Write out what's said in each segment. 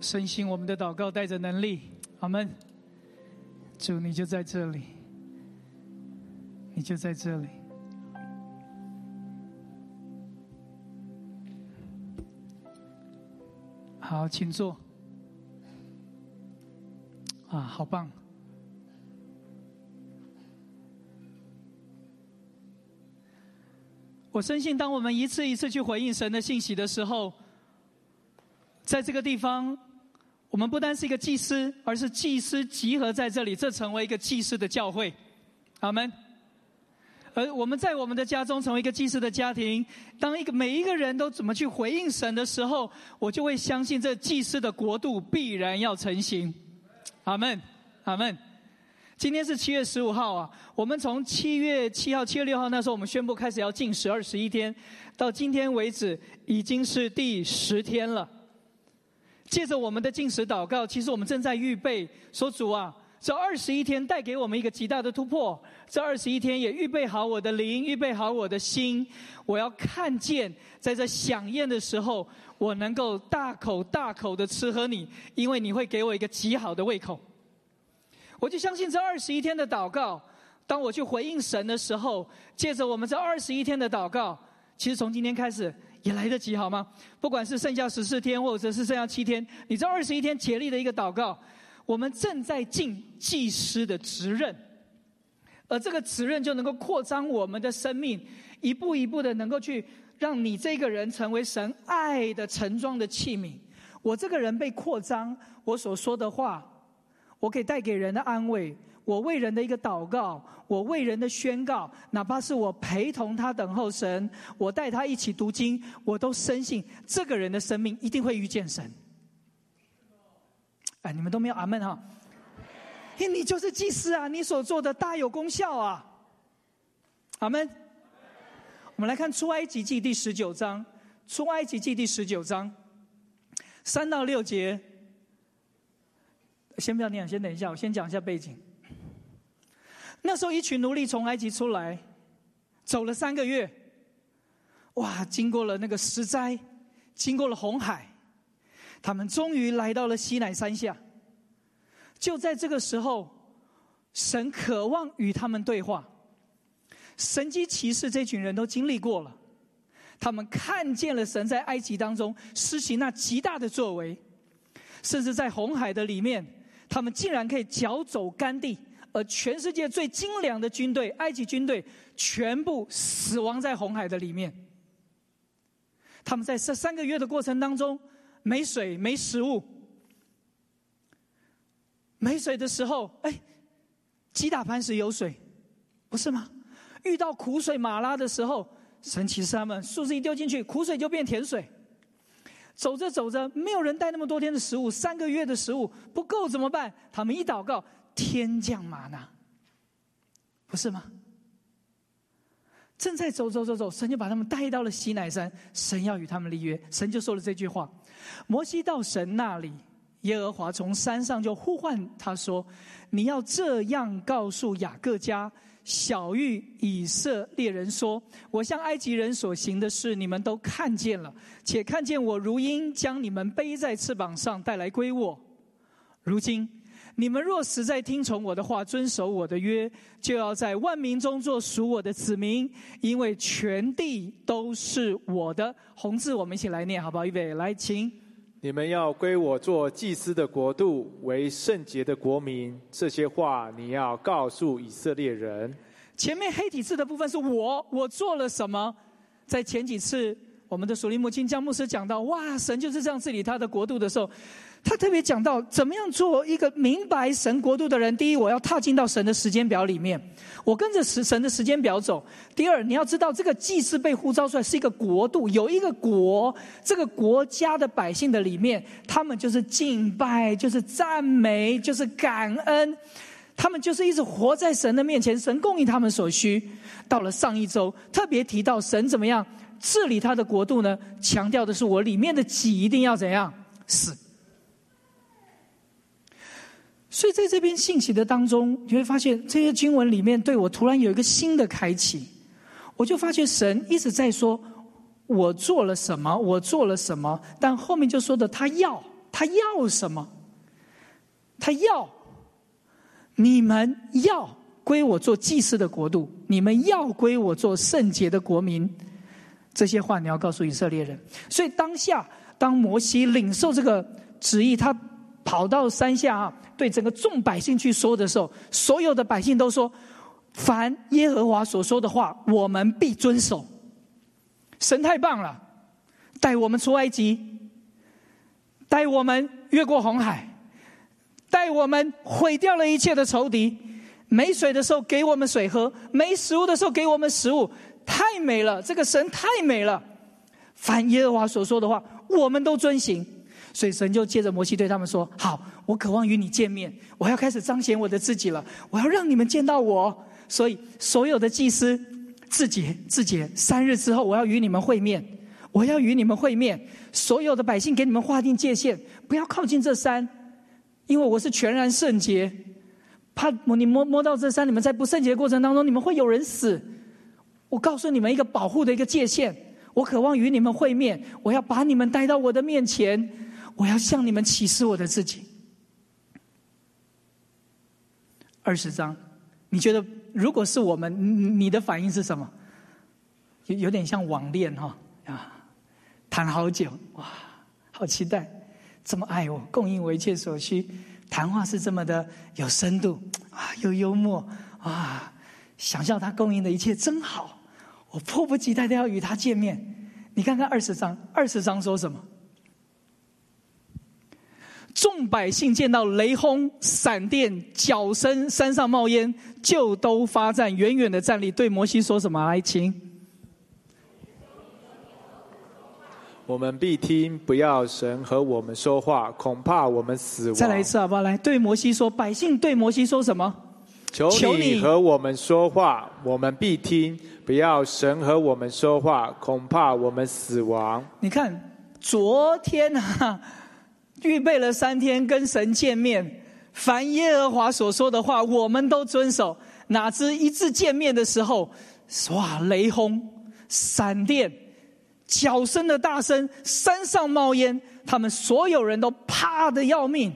深信我们的祷告带着能力，阿门。主，你就在这里，你就在这里。好，请坐。啊，好棒！我深信，当我们一次一次去回应神的信息的时候，在这个地方，我们不单是一个祭司，而是祭司集合在这里，这成为一个祭司的教会。阿门。而我们在我们的家中成为一个祭司的家庭，当一个每一个人都怎么去回应神的时候，我就会相信这祭司的国度必然要成型。阿门，阿门。今天是七月十五号啊，我们从七月七号、七月六号那时候，我们宣布开始要禁食二十一天，到今天为止已经是第十天了。借着我们的进食祷告，其实我们正在预备，说主啊，这二十一天带给我们一个极大的突破。这二十一天也预备好我的灵，预备好我的心，我要看见在这享宴的时候，我能够大口大口的吃喝你，因为你会给我一个极好的胃口。我就相信这二十一天的祷告，当我去回应神的时候，借着我们这二十一天的祷告，其实从今天开始也来得及，好吗？不管是剩下十四天，或者是剩下七天，你这二十一天竭力的一个祷告，我们正在尽祭司的职任，而这个职任就能够扩张我们的生命，一步一步的能够去让你这个人成为神爱的盛装的器皿。我这个人被扩张，我所说的话。我可以带给人的安慰，我为人的一个祷告，我为人的宣告，哪怕是我陪同他等候神，我带他一起读经，我都深信这个人的生命一定会遇见神。哎，你们都没有阿门哈？因你就是祭司啊，你所做的大有功效啊！阿门。我们来看出埃及记第十九章，出埃及记第十九章三到六节。先不要念，先等一下，我先讲一下背景。那时候，一群奴隶从埃及出来，走了三个月，哇，经过了那个石灾，经过了红海，他们终于来到了西乃山下。就在这个时候，神渴望与他们对话。神机骑士这群人都经历过了，他们看见了神在埃及当中施行那极大的作为，甚至在红海的里面。他们竟然可以脚走干地，而全世界最精良的军队——埃及军队，全部死亡在红海的里面。他们在这三个月的过程当中，没水、没食物。没水的时候，哎，击打磐石有水，不是吗？遇到苦水马拉的时候，神奇是他们树枝一丢进去，苦水就变甜水。走着走着，没有人带那么多天的食物，三个月的食物不够怎么办？他们一祷告，天降玛纳，不是吗？正在走走走走，神就把他们带到了西乃山，神要与他们立约，神就说了这句话：摩西到神那里，耶和华从山上就呼唤他说：“你要这样告诉雅各家。”小玉以色列人说：“我向埃及人所行的事，你们都看见了，且看见我如鹰将你们背在翅膀上带来归我。如今，你们若实在听从我的话，遵守我的约，就要在万民中做属我的子民，因为全地都是我的。”红字，我们一起来念，好不好？预备，来，请。你们要归我做祭司的国度，为圣洁的国民。这些话你要告诉以色列人。前面黑体字的部分是我，我做了什么？在前几次我们的属灵母亲江牧师讲到，哇，神就是这样治理他的国度的时候。他特别讲到，怎么样做一个明白神国度的人。第一，我要踏进到神的时间表里面，我跟着神神的时间表走。第二，你要知道，这个祭司被呼召出来是一个国度，有一个国，这个国家的百姓的里面，他们就是敬拜，就是赞美，就是感恩，他们就是一直活在神的面前，神供应他们所需。到了上一周，特别提到神怎么样治理他的国度呢？强调的是，我里面的己一定要怎样死。所以在这篇信息的当中，你会发现这些经文里面对我突然有一个新的开启。我就发现神一直在说：“我做了什么，我做了什么。”但后面就说的他要他要什么？他要你们要归我做祭司的国度，你们要归我做圣洁的国民。这些话你要告诉以色列人。所以当下，当摩西领受这个旨意，他跑到山下啊，对整个众百姓去说的时候，所有的百姓都说：“凡耶和华所说的话，我们必遵守。”神太棒了，带我们出埃及，带我们越过红海，带我们毁掉了一切的仇敌。没水的时候给我们水喝，没食物的时候给我们食物，太美了！这个神太美了。凡耶和华所说的话，我们都遵行。所以神就借着摩西对他们说：“好，我渴望与你见面，我要开始彰显我的自己了，我要让你们见到我。所以所有的祭司。”自己自己，三日之后我要与你们会面，我要与你们会面。所有的百姓给你们划定界限，不要靠近这山，因为我是全然圣洁，怕你摸摸到这山，你们在不圣洁的过程当中，你们会有人死。我告诉你们一个保护的一个界限，我渴望与你们会面，我要把你们带到我的面前，我要向你们启示我的自己。二十章，你觉得？如果是我们，你的反应是什么？有有点像网恋哈啊，谈好久哇，好期待，这么爱我，供应我一切所需，谈话是这么的有深度啊，又幽默啊，想象他供应的一切真好，我迫不及待的要与他见面。你看看二十章，二十章说什么？众百姓见到雷轰、闪电、脚声、山上冒烟，就都发战，远远的站立，对摩西说什么？来，请。我们必听，不要神和我们说话，恐怕我们死亡。再来一次好不好？来，对摩西说，百姓对摩西说什么？求你和我们说话，我们必听，不要神和我们说话，恐怕我们死亡。你看，昨天啊。预备了三天跟神见面，凡耶和华所说的话，我们都遵守。哪知一次见面的时候，哇，雷轰、闪电、脚声的大声，山上冒烟，他们所有人都怕的要命。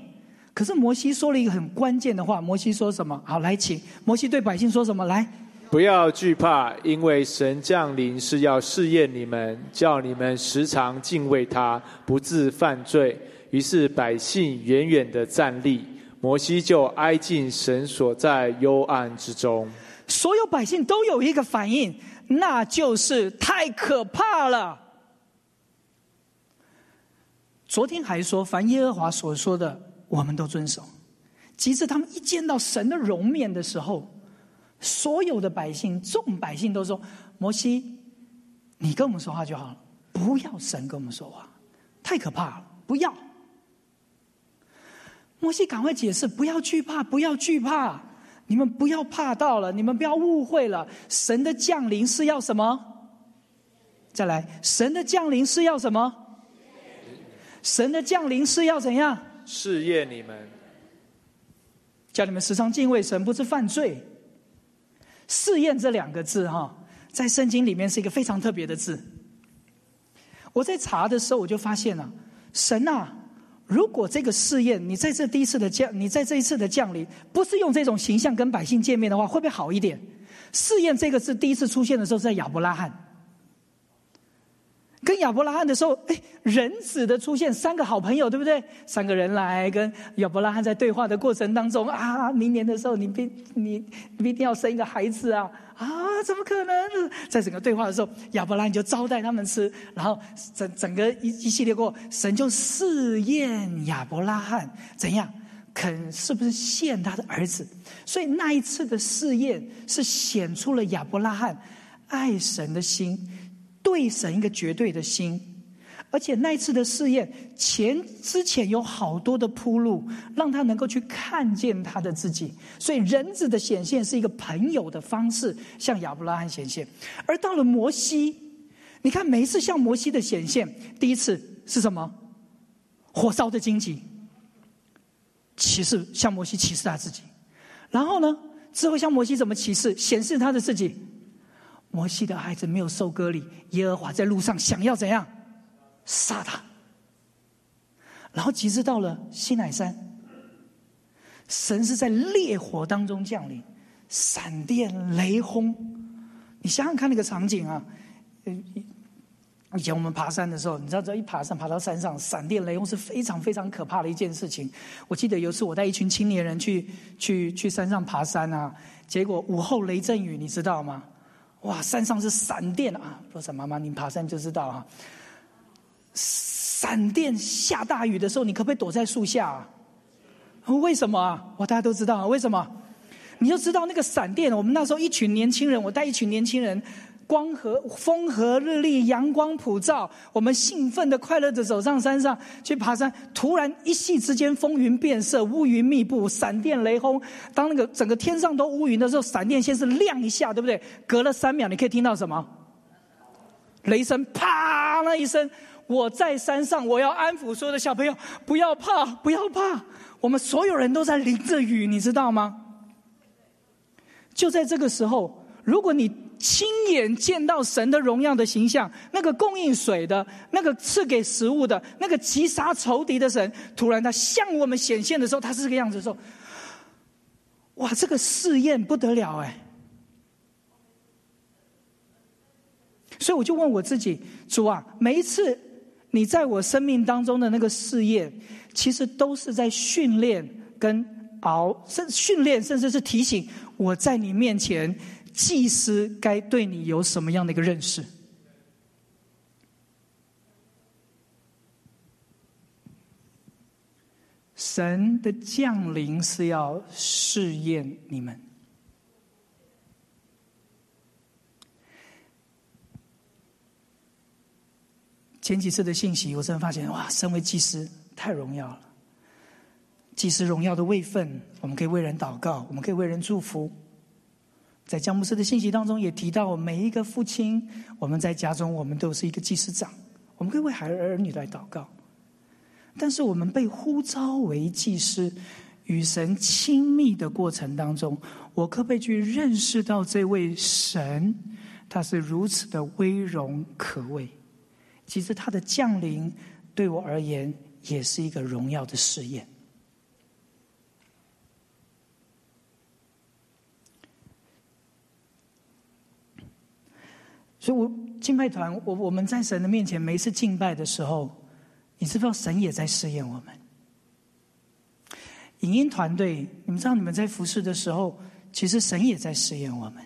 可是摩西说了一个很关键的话，摩西说什么？好，来，请摩西对百姓说什么？来，不要惧怕，因为神降临是要试验你们，叫你们时常敬畏他，不自犯罪。于是百姓远远的站立，摩西就挨近神所在幽暗之中。所有百姓都有一个反应，那就是太可怕了。昨天还说，凡耶和华所说的，我们都遵守。其实他们一见到神的容面的时候，所有的百姓、众百姓都说：“摩西，你跟我们说话就好了，不要神跟我们说话，太可怕了，不要。”摩西，赶快解释！不要惧怕，不要惧怕！你们不要怕到了，你们不要误会了。神的降临是要什么？再来，神的降临是要什么？神的降临是要怎样？试验你们，叫你们时常敬畏神，不是犯罪。试验这两个字，哈，在圣经里面是一个非常特别的字。我在查的时候，我就发现了，神啊。如果这个试验，你在这第一次的降，你在这一次的降临，不是用这种形象跟百姓见面的话，会不会好一点？试验这个字第一次出现的时候是，在亚伯拉罕。跟亚伯拉罕的时候，哎，人子的出现，三个好朋友，对不对？三个人来跟亚伯拉罕在对话的过程当中啊，明年的时候你必你你一定要生一个孩子啊啊，怎么可能？在整个对话的时候，亚伯拉罕就招待他们吃，然后整整个一一系列过，神就试验亚伯拉罕怎样肯是不是献他的儿子，所以那一次的试验是显出了亚伯拉罕爱神的心。对神一个绝对的心，而且那一次的试验前之前有好多的铺路，让他能够去看见他的自己。所以人子的显现是一个朋友的方式，向亚伯拉罕显现。而到了摩西，你看每一次向摩西的显现，第一次是什么？火烧的荆棘，启示向摩西启示他自己。然后呢，之后向摩西怎么启示显示他的自己？摩西的孩子没有受割礼，耶和华在路上想要怎样杀他？然后及至到了西乃山，神是在烈火当中降临，闪电雷轰。你想想看那个场景啊！以前我们爬山的时候，你知道，只要一爬山爬到山上，闪电雷轰是非常非常可怕的一件事情。我记得有次我带一群青年人去去去山上爬山啊，结果午后雷阵雨，你知道吗？哇，山上是闪电啊！罗婶妈妈，你爬山就知道啊。闪电下大雨的时候，你可不可以躲在树下？啊为什么啊？哇，大家都知道啊，为什么？你就知道那个闪电，我们那时候一群年轻人，我带一群年轻人。光和风和日丽，阳光普照，我们兴奋的、快乐的走上山上去爬山。突然一夕之间，风云变色，乌云密布，闪电雷轰。当那个整个天上都乌云的时候，闪电先是亮一下，对不对？隔了三秒，你可以听到什么？雷声，啪！那一声，我在山上，我要安抚所有的小朋友，不要怕，不要怕。我们所有人都在淋着雨，你知道吗？就在这个时候，如果你。亲眼见到神的荣耀的形象，那个供应水的，那个赐给食物的，那个击杀仇敌的神，突然他向我们显现的时候，他是这个样子的时候，哇，这个试验不得了哎！所以我就问我自己，主啊，每一次你在我生命当中的那个试验，其实都是在训练跟熬，甚训练，甚至是提醒我在你面前。祭司该对你有什么样的一个认识？神的降临是要试验你们。前几次的信息，我真的发现，哇，身为祭司太荣耀了。祭司荣耀的位分，我们可以为人祷告，我们可以为人祝福。在江牧师的信息当中也提到，每一个父亲，我们在家中，我们都是一个祭司长，我们可以为孩儿女来祷告。但是我们被呼召为祭司，与神亲密的过程当中，我可不可以去认识到这位神，他是如此的威荣可畏？其实他的降临对我而言，也是一个荣耀的试验。所以，我敬拜团，我我们在神的面前，每一次敬拜的时候，你知不知道神也在试验我们。影音团队，你们知道，你们在服侍的时候，其实神也在试验我们。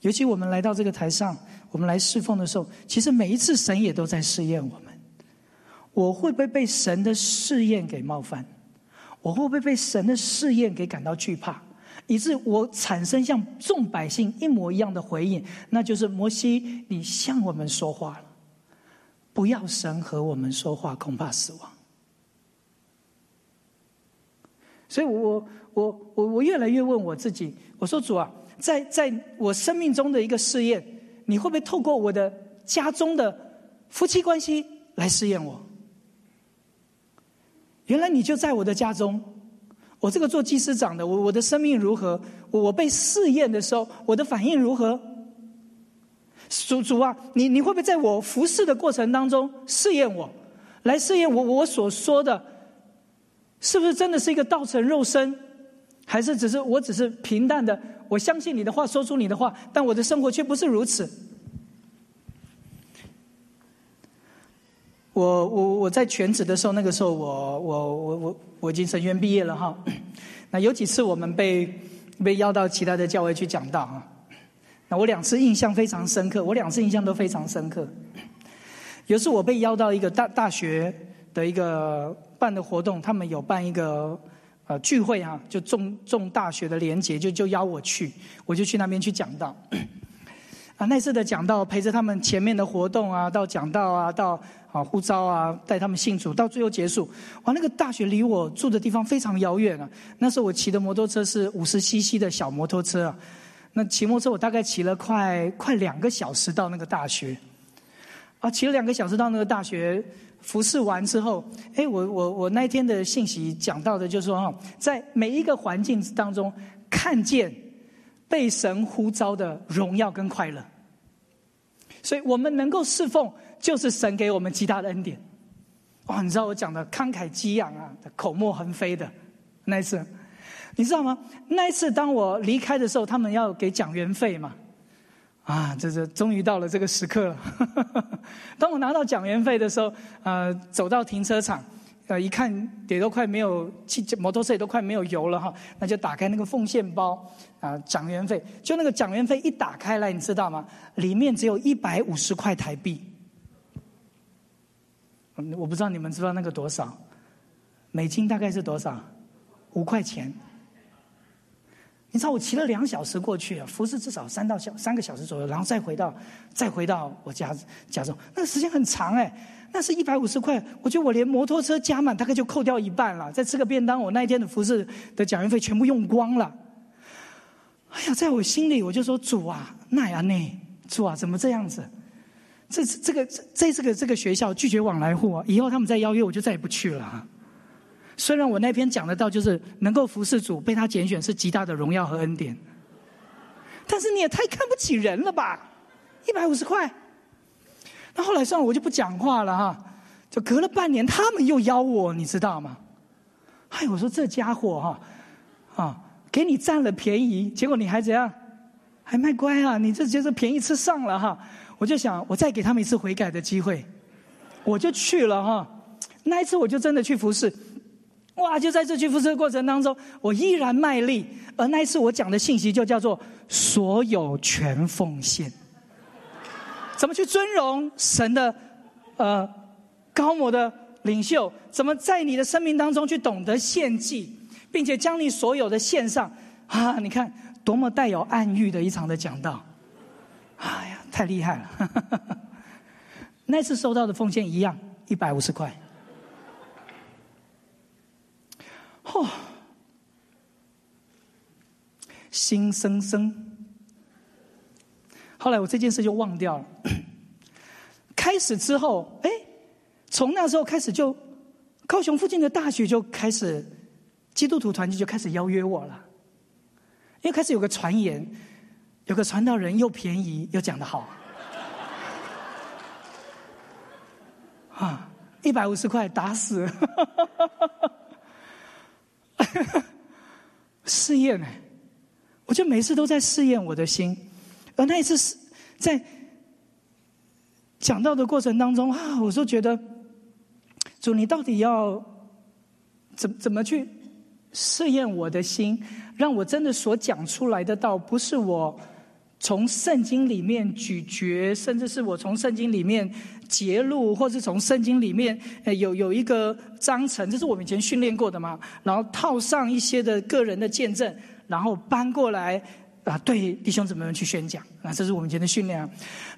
尤其我们来到这个台上，我们来侍奉的时候，其实每一次神也都在试验我们。我会不会被神的试验给冒犯？我会不会被神的试验给感到惧怕？以致我产生像众百姓一模一样的回应，那就是摩西，你向我们说话了，不要神和我们说话，恐怕死亡。所以我我我我越来越问我自己，我说主啊，在在我生命中的一个试验，你会不会透过我的家中的夫妻关系来试验我？原来你就在我的家中。我这个做祭司长的，我我的生命如何？我被试验的时候，我的反应如何？主主啊，你你会不会在我服侍的过程当中试验我，来试验我我所说的，是不是真的是一个道成肉身，还是只是我只是平淡的我相信你的话，说出你的话，但我的生活却不是如此。我我我在全职的时候，那个时候我我我我我已经神学院毕业了哈。那有几次我们被被邀到其他的教会去讲道啊。那我两次印象非常深刻，我两次印象都非常深刻。有次我被邀到一个大大学的一个办的活动，他们有办一个呃聚会哈，就重重大学的联结，就就邀我去，我就去那边去讲道。啊，那次的讲道陪着他们前面的活动啊，到讲道啊，到。啊，呼召啊，带他们信主，到最后结束。哇，那个大学离我住的地方非常遥远啊。那时候我骑的摩托车是五十 CC 的小摩托车啊。那骑摩托车我大概骑了快快两个小时到那个大学。啊，骑了两个小时到那个大学，服侍完之后，哎，我我我那天的信息讲到的就是说哈，在每一个环境当中，看见被神呼召的荣耀跟快乐。所以我们能够侍奉。就是神给我们极大的恩典，哇，你知道我讲的慷慨激昂啊，口沫横飞的那一次，你知道吗？那一次当我离开的时候，他们要给讲员费嘛，啊，这这终于到了这个时刻了。当我拿到讲员费的时候，呃，走到停车场。呃，一看也都快没有汽摩托车也都快没有油了哈，那就打开那个奉献包啊，讲员费，就那个讲员费一打开来，你知道吗？里面只有一百五十块台币。我不知道你们知道那个多少，美金大概是多少？五块钱。你知道我骑了两小时过去啊，服侍至少三到小三个小时左右，然后再回到再回到我家家中，那个时间很长哎。那是一百五十块，我觉得我连摩托车加满大概就扣掉一半了。再吃个便当，我那一天的服饰的讲员费全部用光了。哎呀，在我心里我就说主啊，那呀呢？主啊，怎么这样子？这这个在这个这个学校拒绝往来户啊，以后他们再邀约我就再也不去了。啊虽然我那篇讲得到，就是能够服侍主被他拣选是极大的荣耀和恩典，但是你也太看不起人了吧？一百五十块。那后来算了，我就不讲话了哈。就隔了半年，他们又邀我，你知道吗？哎，我说这家伙哈，啊，给你占了便宜，结果你还怎样？还卖乖啊？你这就是便宜吃上了哈。我就想，我再给他们一次悔改的机会，我就去了哈。那一次我就真的去服侍，哇！就在这去服侍的过程当中，我依然卖力。而那一次我讲的信息就叫做“所有全奉献”。怎么去尊荣神的呃高模的领袖？怎么在你的生命当中去懂得献祭，并且将你所有的献上？啊，你看多么带有暗喻的一场的讲道！哎呀，太厉害了！那次收到的奉献一样，一百五十块。嚯，心生生。后来我这件事就忘掉了。开始之后，哎，从那时候开始就，高雄附近的大学就开始，基督徒团体就开始邀约我了。因为开始有个传言，有个传道人又便宜又讲得好，啊，一百五十块打死，试验呢，我就每次都在试验我的心。而那一次是在讲到的过程当中啊，我就觉得主，你到底要怎怎么去试验我的心，让我真的所讲出来的道，不是我从圣经里面咀嚼，甚至是我从圣经里面揭露，或是从圣经里面有有一个章程，这是我们以前训练过的嘛，然后套上一些的个人的见证，然后搬过来。啊，对弟兄姊妹们去宣讲，啊，这是我们以前的训练啊。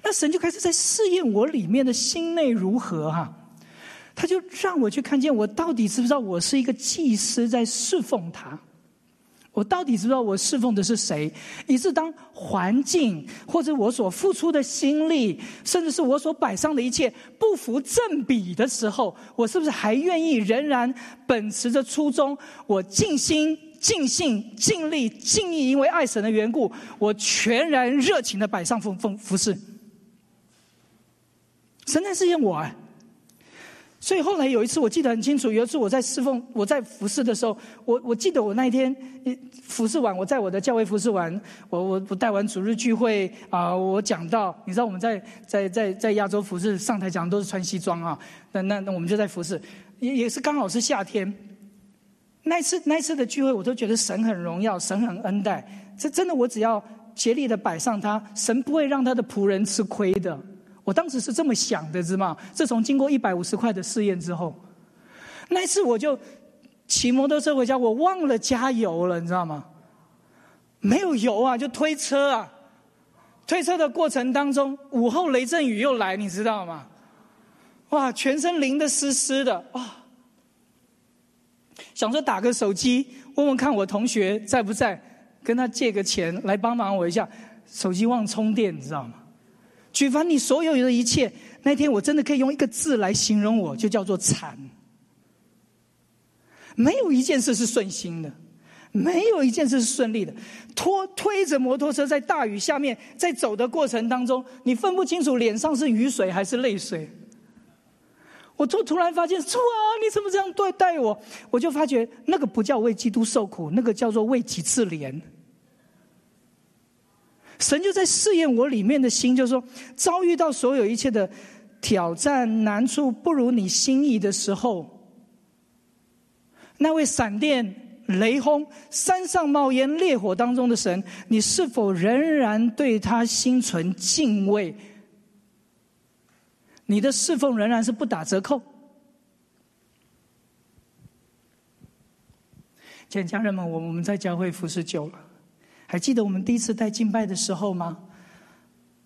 那神就开始在试验我里面的心内如何哈，他就让我去看见我到底知不知道我是一个祭司在侍奉他，我到底知道我侍奉的是谁？以致当环境或者我所付出的心力，甚至是我所摆上的一切不符正比的时候，我是不是还愿意仍然秉持着初衷，我尽心？尽兴、尽力、尽意，因为爱神的缘故，我全然热情的摆上服服服饰。神在试验我哎，所以后来有一次我记得很清楚，有一次我在侍奉、我在服侍的时候，我我记得我那一天服侍完，我在我的教会服侍完，我我我带完主日聚会啊，我讲到，你知道我们在在在在亚洲服侍上台讲都是穿西装啊，那那那我们就在服侍，也也是刚好是夏天。那次那次的聚会，我都觉得神很荣耀，神很恩待。这真的，我只要竭力的摆上他，神不会让他的仆人吃亏的。我当时是这么想的，知道吗？自从经过一百五十块的试验之后，那次我就骑摩托车回家，我忘了加油了，你知道吗？没有油啊，就推车啊。推车的过程当中，午后雷阵雨又来，你知道吗？哇，全身淋得湿湿的，哇！想说打个手机问问看我同学在不在，跟他借个钱来帮忙我一下。手机忘充电，你知道吗？举凡你所有的一切，那天我真的可以用一个字来形容，我就叫做惨。没有一件事是顺心的，没有一件事是顺利的。拖推着摩托车在大雨下面，在走的过程当中，你分不清楚脸上是雨水还是泪水。我就突然发现，主啊，你怎么这样对待我？我就发觉那个不叫为基督受苦，那个叫做为己自怜。神就在试验我里面的心，就是说，遭遇到所有一切的挑战难处不如你心意的时候，那位闪电、雷轰、山上冒烟、烈火当中的神，你是否仍然对他心存敬畏？你的侍奉仍然是不打折扣？亲爱家人们，我我们在教会服侍久了。还记得我们第一次带敬拜的时候吗？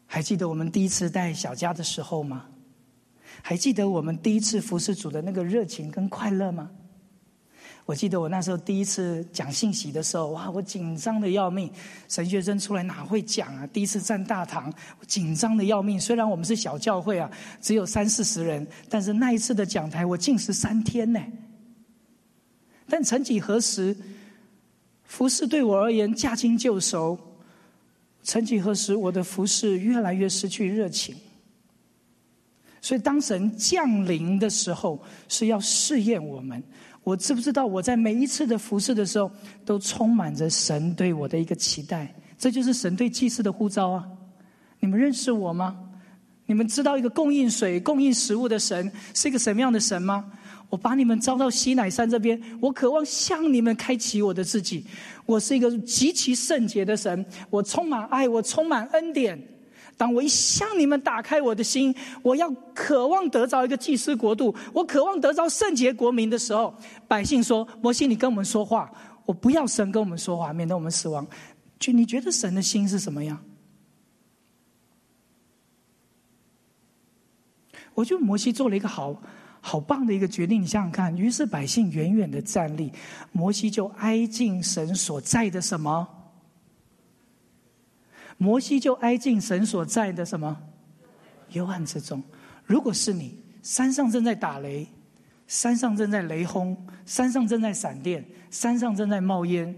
还记得我们第一次带小家的时候吗？还记得我们第一次服侍主的那个热情跟快乐吗？我记得我那时候第一次讲信息的时候，哇，我紧张的要命。神学生出来哪会讲啊？第一次站大堂，紧张的要命。虽然我们是小教会啊，只有三四十人，但是那一次的讲台，我禁食三天呢。但曾几何时？服饰对我而言驾轻就熟，曾几何时，我的服饰越来越失去热情。所以，当神降临的时候，是要试验我们。我知不知道，我在每一次的服饰的时候，都充满着神对我的一个期待？这就是神对祭司的呼召啊！你们认识我吗？你们知道一个供应水、供应食物的神是一个什么样的神吗？我把你们招到西乃山这边，我渴望向你们开启我的自己。我是一个极其圣洁的神，我充满爱，我充满恩典。当我一向你们打开我的心，我要渴望得着一个祭司国度，我渴望得着圣洁国民的时候，百姓说：“摩西，你跟我们说话，我不要神跟我们说话，免得我们死亡。”就你觉得神的心是什么样？我觉得摩西做了一个好。好棒的一个决定！你想想看，于是百姓远远的站立，摩西就挨近神所在的什么？摩西就挨近神所在的什么？幽暗之中。如果是你，山上正在打雷，山上正在雷轰，山上正在闪电，山上正在冒烟，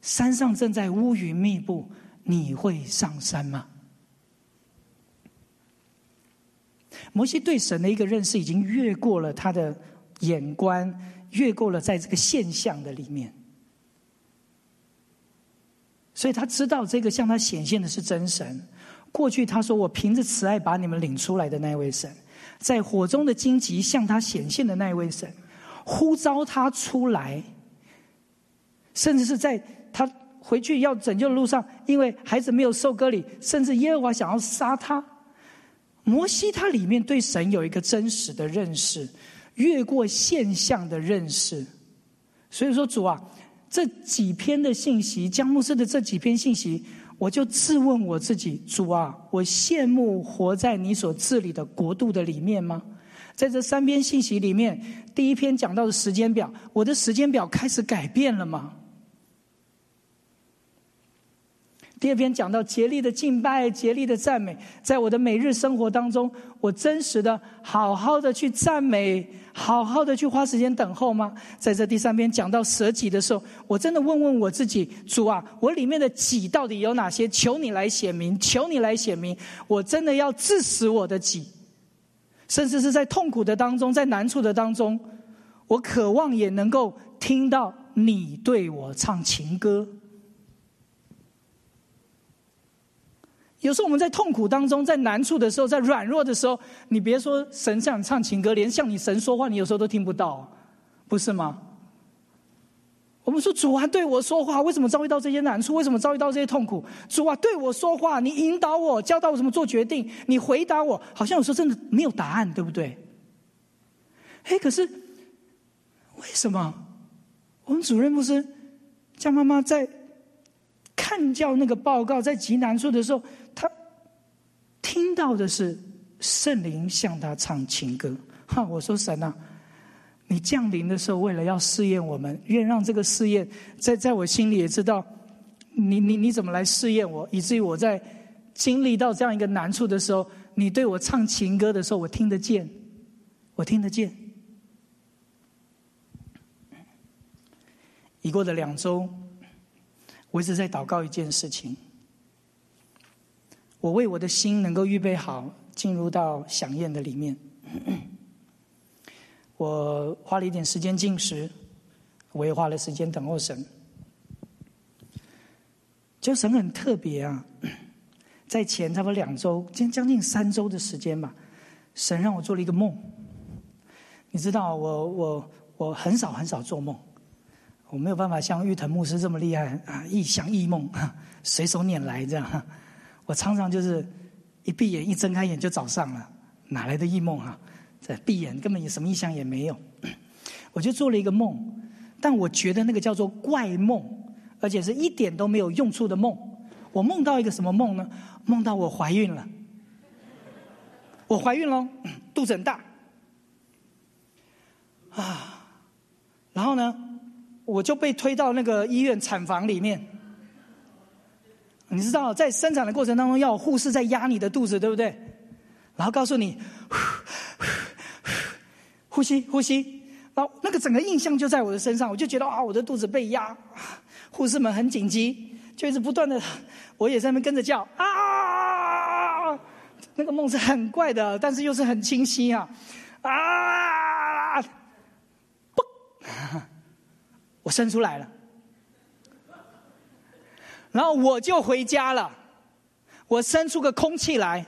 山上正在乌云密布，你会上山吗？摩西对神的一个认识已经越过了他的眼观，越过了在这个现象的里面，所以他知道这个向他显现的是真神。过去他说：“我凭着慈爱把你们领出来的那位神，在火中的荆棘向他显现的那位神，呼召他出来，甚至是在他回去要拯救的路上，因为孩子没有受割礼，甚至耶和华想要杀他。”摩西他里面对神有一个真实的认识，越过现象的认识。所以说主啊，这几篇的信息，江牧师的这几篇信息，我就自问我自己：主啊，我羡慕活在你所治理的国度的里面吗？在这三篇信息里面，第一篇讲到的时间表，我的时间表开始改变了吗？第二篇讲到竭力的敬拜，竭力的赞美，在我的每日生活当中，我真实的、好好的去赞美，好好的去花时间等候吗？在这第三篇讲到舍己的时候，我真的问问我自己：主啊，我里面的己到底有哪些？求你来显明，求你来显明，我真的要致死我的己，甚至是在痛苦的当中，在难处的当中，我渴望也能够听到你对我唱情歌。有时候我们在痛苦当中，在难处的时候，在软弱的时候，你别说神向你唱情歌，连向你神说话，你有时候都听不到，不是吗？我们说主啊，对我说话，为什么遭遇到这些难处？为什么遭遇到这些痛苦？主啊，对我说话，你引导我，教导我怎么做决定，你回答我，好像有时候真的没有答案，对不对？哎，可是为什么我们主任牧师叫妈妈在看教那个报告，在极难处的时候？听到的是圣灵向他唱情歌，哈！我说神啊，你降临的时候，为了要试验我们，愿让这个试验在在我心里也知道，你你你怎么来试验我，以至于我在经历到这样一个难处的时候，你对我唱情歌的时候，我听得见，我听得见。已过的两周，我一直在祷告一件事情。我为我的心能够预备好，进入到响宴的里面。我花了一点时间进食，我也花了时间等候神。就神很特别啊，在前差不多两周，将将近三周的时间吧，神让我做了一个梦。你知道，我我我很少很少做梦，我没有办法像玉藤牧师这么厉害啊，异想异梦，随手拈来这样。我常常就是一闭眼一睁开眼就早上了，哪来的异梦啊？在闭眼根本也什么印象也没有，我就做了一个梦，但我觉得那个叫做怪梦。而且是一点都没有用处的梦。我梦到一个什么梦呢？梦到我怀孕了。我怀孕了，肚子很大。啊，然后呢，我就被推到那个医院产房里面。你知道，在生产的过程当中，要护士在压你的肚子，对不对？然后告诉你，呼吸，呼吸。然后那个整个印象就在我的身上，我就觉得啊，我的肚子被压。护士们很紧急，就一直不断的，我也在那边跟着叫啊！那个梦是很怪的，但是又是很清晰啊！啊！嘣！我生出来了，然后我就回家了。我生出个空气来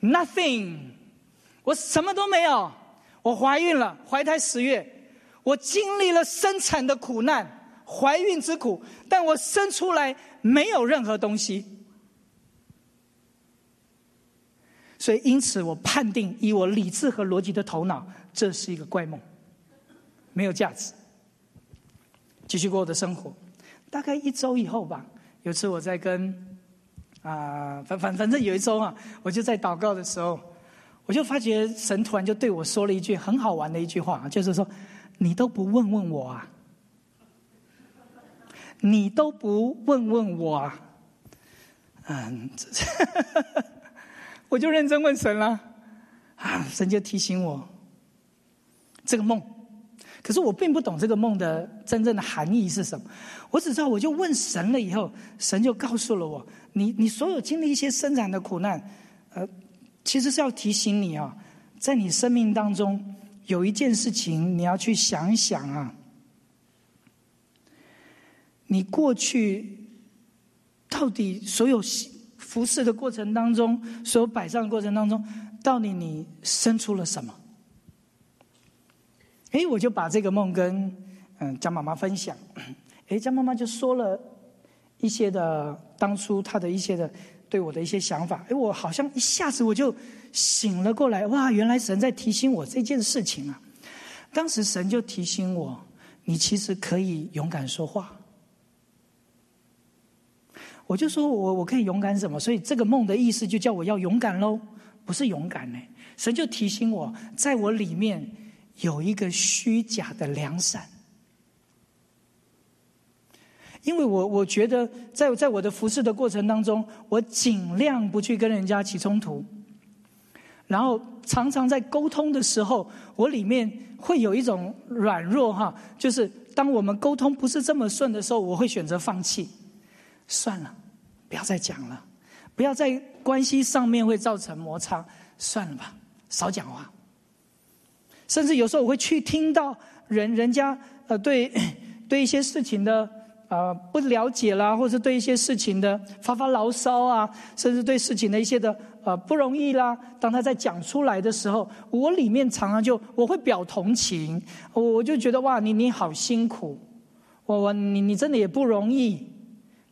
，nothing，我什么都没有。我怀孕了，怀胎十月，我经历了生产的苦难。怀孕之苦，但我生出来没有任何东西，所以因此我判定，以我理智和逻辑的头脑，这是一个怪梦，没有价值。继续过我的生活，大概一周以后吧，有次我在跟啊，反反反正有一周啊，我就在祷告的时候，我就发觉神突然就对我说了一句很好玩的一句话，就是说，你都不问问我啊。你都不问问我啊，嗯，我就认真问神了，啊，神就提醒我这个梦，可是我并不懂这个梦的真正的含义是什么，我只知道我就问神了以后，神就告诉了我，你你所有经历一些生产的苦难，呃，其实是要提醒你啊，在你生命当中有一件事情你要去想一想啊。你过去到底所有服侍的过程当中，所有摆上的过程当中，到底你生出了什么？哎，我就把这个梦跟嗯江妈妈分享，哎，江妈妈就说了一些的当初她的一些的对我的一些想法，哎，我好像一下子我就醒了过来，哇，原来神在提醒我这件事情啊！当时神就提醒我，你其实可以勇敢说话。我就说我我可以勇敢什么？所以这个梦的意思就叫我要勇敢喽，不是勇敢呢。神就提醒我，在我里面有一个虚假的良善，因为我我觉得在在我的服侍的过程当中，我尽量不去跟人家起冲突，然后常常在沟通的时候，我里面会有一种软弱哈，就是当我们沟通不是这么顺的时候，我会选择放弃，算了。不要再讲了，不要在关系上面会造成摩擦，算了吧，少讲话。甚至有时候我会去听到人人家呃对 对一些事情的呃不了解啦，或者对一些事情的发发牢骚啊，甚至对事情的一些的呃不容易啦。当他在讲出来的时候，我里面常常就我会表同情，我就觉得哇，你你好辛苦，我我你你真的也不容易。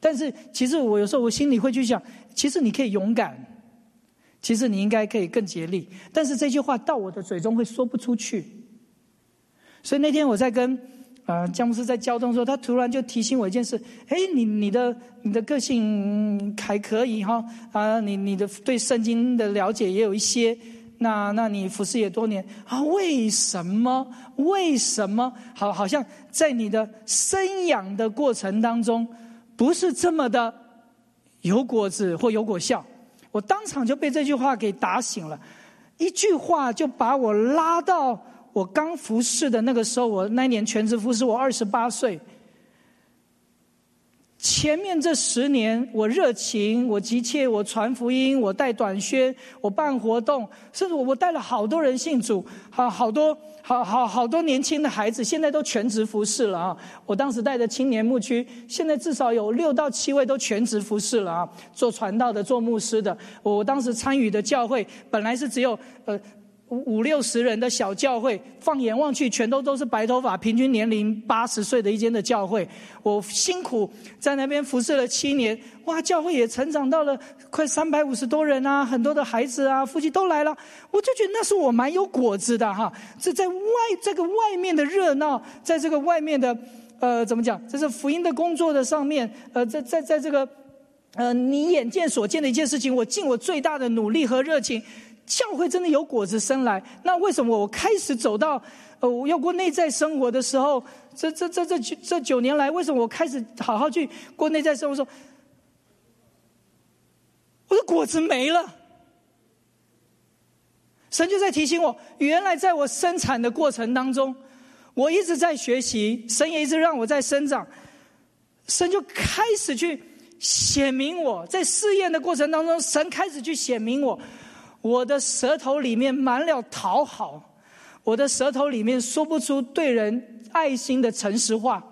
但是，其实我有时候我心里会去想，其实你可以勇敢，其实你应该可以更竭力。但是这句话到我的嘴中会说不出去。所以那天我在跟呃姜牧师在交通的时候，他突然就提醒我一件事：哎，你你的你的个性还可以哈啊，你你的对圣经的了解也有一些。那那你服侍也多年啊？为什么？为什么？好，好像在你的生养的过程当中。不是这么的有果子或有果效，我当场就被这句话给打醒了，一句话就把我拉到我刚服侍的那个时候。我那年全职服侍，我二十八岁，前面这十年，我热情，我急切，我传福音，我带短宣，我办活动，甚至我我带了好多人信主，好好多好好好多年轻的孩子，现在都全职服侍了啊！我当时带的青年牧区，现在至少有六到七位都全职服侍了啊！做传道的，做牧师的，我当时参与的教会本来是只有呃。五六十人的小教会，放眼望去，全都都是白头发，平均年龄八十岁的一间的教会。我辛苦在那边服侍了七年，哇，教会也成长到了快三百五十多人啊，很多的孩子啊，夫妻都来了。我就觉得那是我蛮有果子的哈。这在外这个外面的热闹，在这个外面的呃怎么讲？这是福音的工作的上面，呃，在在在这个呃你眼见所见的一件事情，我尽我最大的努力和热情。教会真的有果子生来，那为什么我开始走到呃我要过内在生活的时候，这这这这这九年来，为什么我开始好好去过内在生活？说我的果子没了，神就在提醒我，原来在我生产的过程当中，我一直在学习，神也一直让我在生长，神就开始去显明我在试验的过程当中，神开始去显明我。我的舌头里面满了讨好，我的舌头里面说不出对人爱心的诚实话。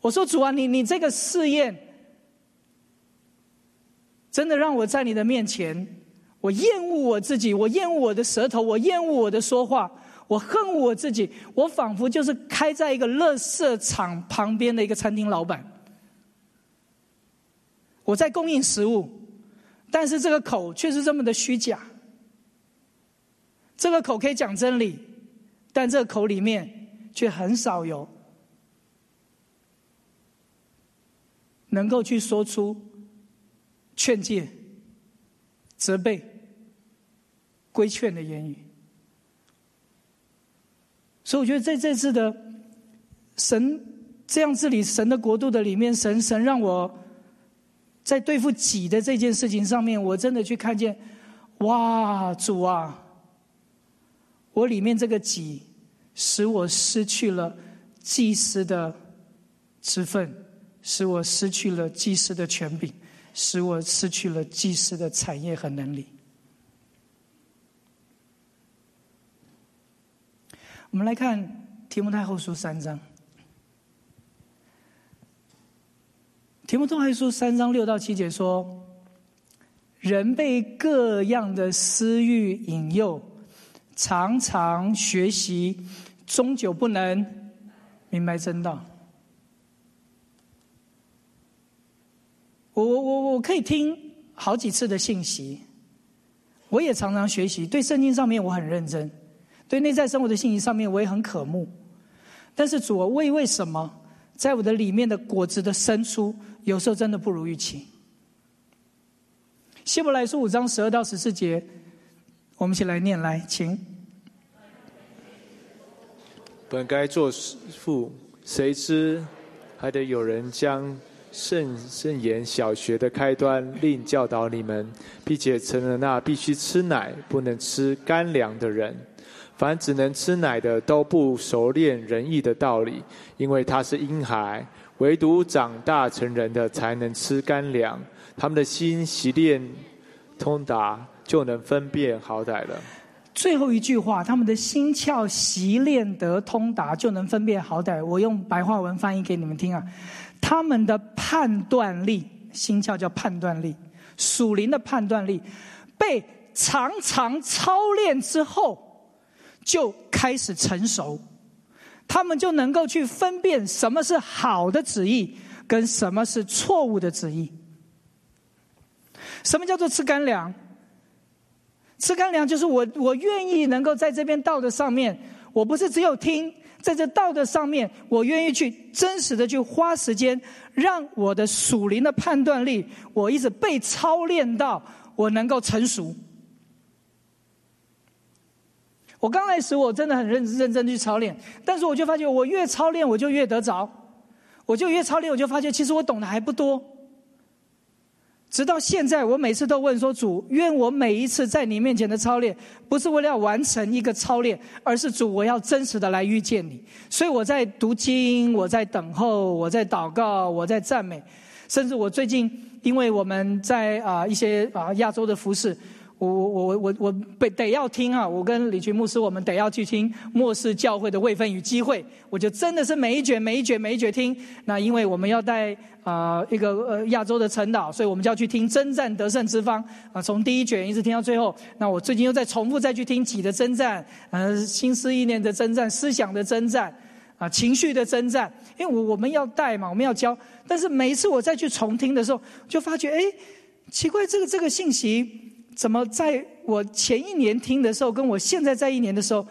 我说主啊，你你这个试验，真的让我在你的面前，我厌恶我自己，我厌恶我的舌头，我厌恶我的说话，我恨我自己，我仿佛就是开在一个垃圾场旁边的一个餐厅老板，我在供应食物。但是这个口却是这么的虚假，这个口可以讲真理，但这个口里面却很少有能够去说出劝诫、责备、规劝的言语。所以我觉得在这次的神这样治理神的国度的里面，神神让我。在对付己的这件事情上面，我真的去看见，哇，主啊，我里面这个己，使我失去了祭司的职分，使我失去了祭司的权柄，使我失去了祭司的产业和能力。我们来看《提摩太后书》三章。提摩太书三章六到七节说：“人被各样的私欲引诱，常常学习，终究不能明白真道。”我我我我可以听好几次的信息，我也常常学习。对圣经上面我很认真，对内在生活的信息上面我也很渴慕。但是主，为为什么在我的里面的果子的生出？有时候真的不如预期。希伯来书五章十二到十四节，我们一起来念来，请。本该做父，谁知还得有人将圣圣言小学的开端另教导你们，并且成了那必须吃奶不能吃干粮的人。凡只能吃奶的，都不熟练仁义的道理，因为他是婴孩。唯独长大成人的才能吃干粮，他们的心习练通达，就能分辨好歹了。最后一句话，他们的心窍习练得通达，就能分辨好歹。我用白话文翻译给你们听啊，他们的判断力，心窍叫判断力，属灵的判断力，被常常操练之后，就开始成熟。他们就能够去分辨什么是好的旨意，跟什么是错误的旨意。什么叫做吃干粮？吃干粮就是我我愿意能够在这边道的上面，我不是只有听，在这道的上面，我愿意去真实的去花时间，让我的属灵的判断力，我一直被操练到我能够成熟。我刚开始我真的很认认真去操练，但是我就发觉，我越操练我就越得着，我就越操练我就发觉，其实我懂得还不多。直到现在，我每次都问说：“主，愿我每一次在你面前的操练，不是为了要完成一个操练，而是主，我要真实的来遇见你。”所以我在读经，我在等候，我在祷告，我在赞美，甚至我最近，因为我们在啊一些啊亚洲的服饰。我我我我我得得要听啊！我跟李群牧师，我们得要去听末世教会的位分与机会。我就真的是每一卷每一卷每一卷听。那因为我们要带啊一个呃亚洲的陈导，所以我们就要去听征战得胜之方啊，从第一卷一直听到最后。那我最近又在重复再去听己的征战，呃，心思意念的征战，思想的征战，啊，情绪的征战。因为我我们要带嘛，我们要教。但是每一次我再去重听的时候，就发觉哎，奇怪，这个这个信息。怎么在我前一年听的时候，跟我现在在一年的时候，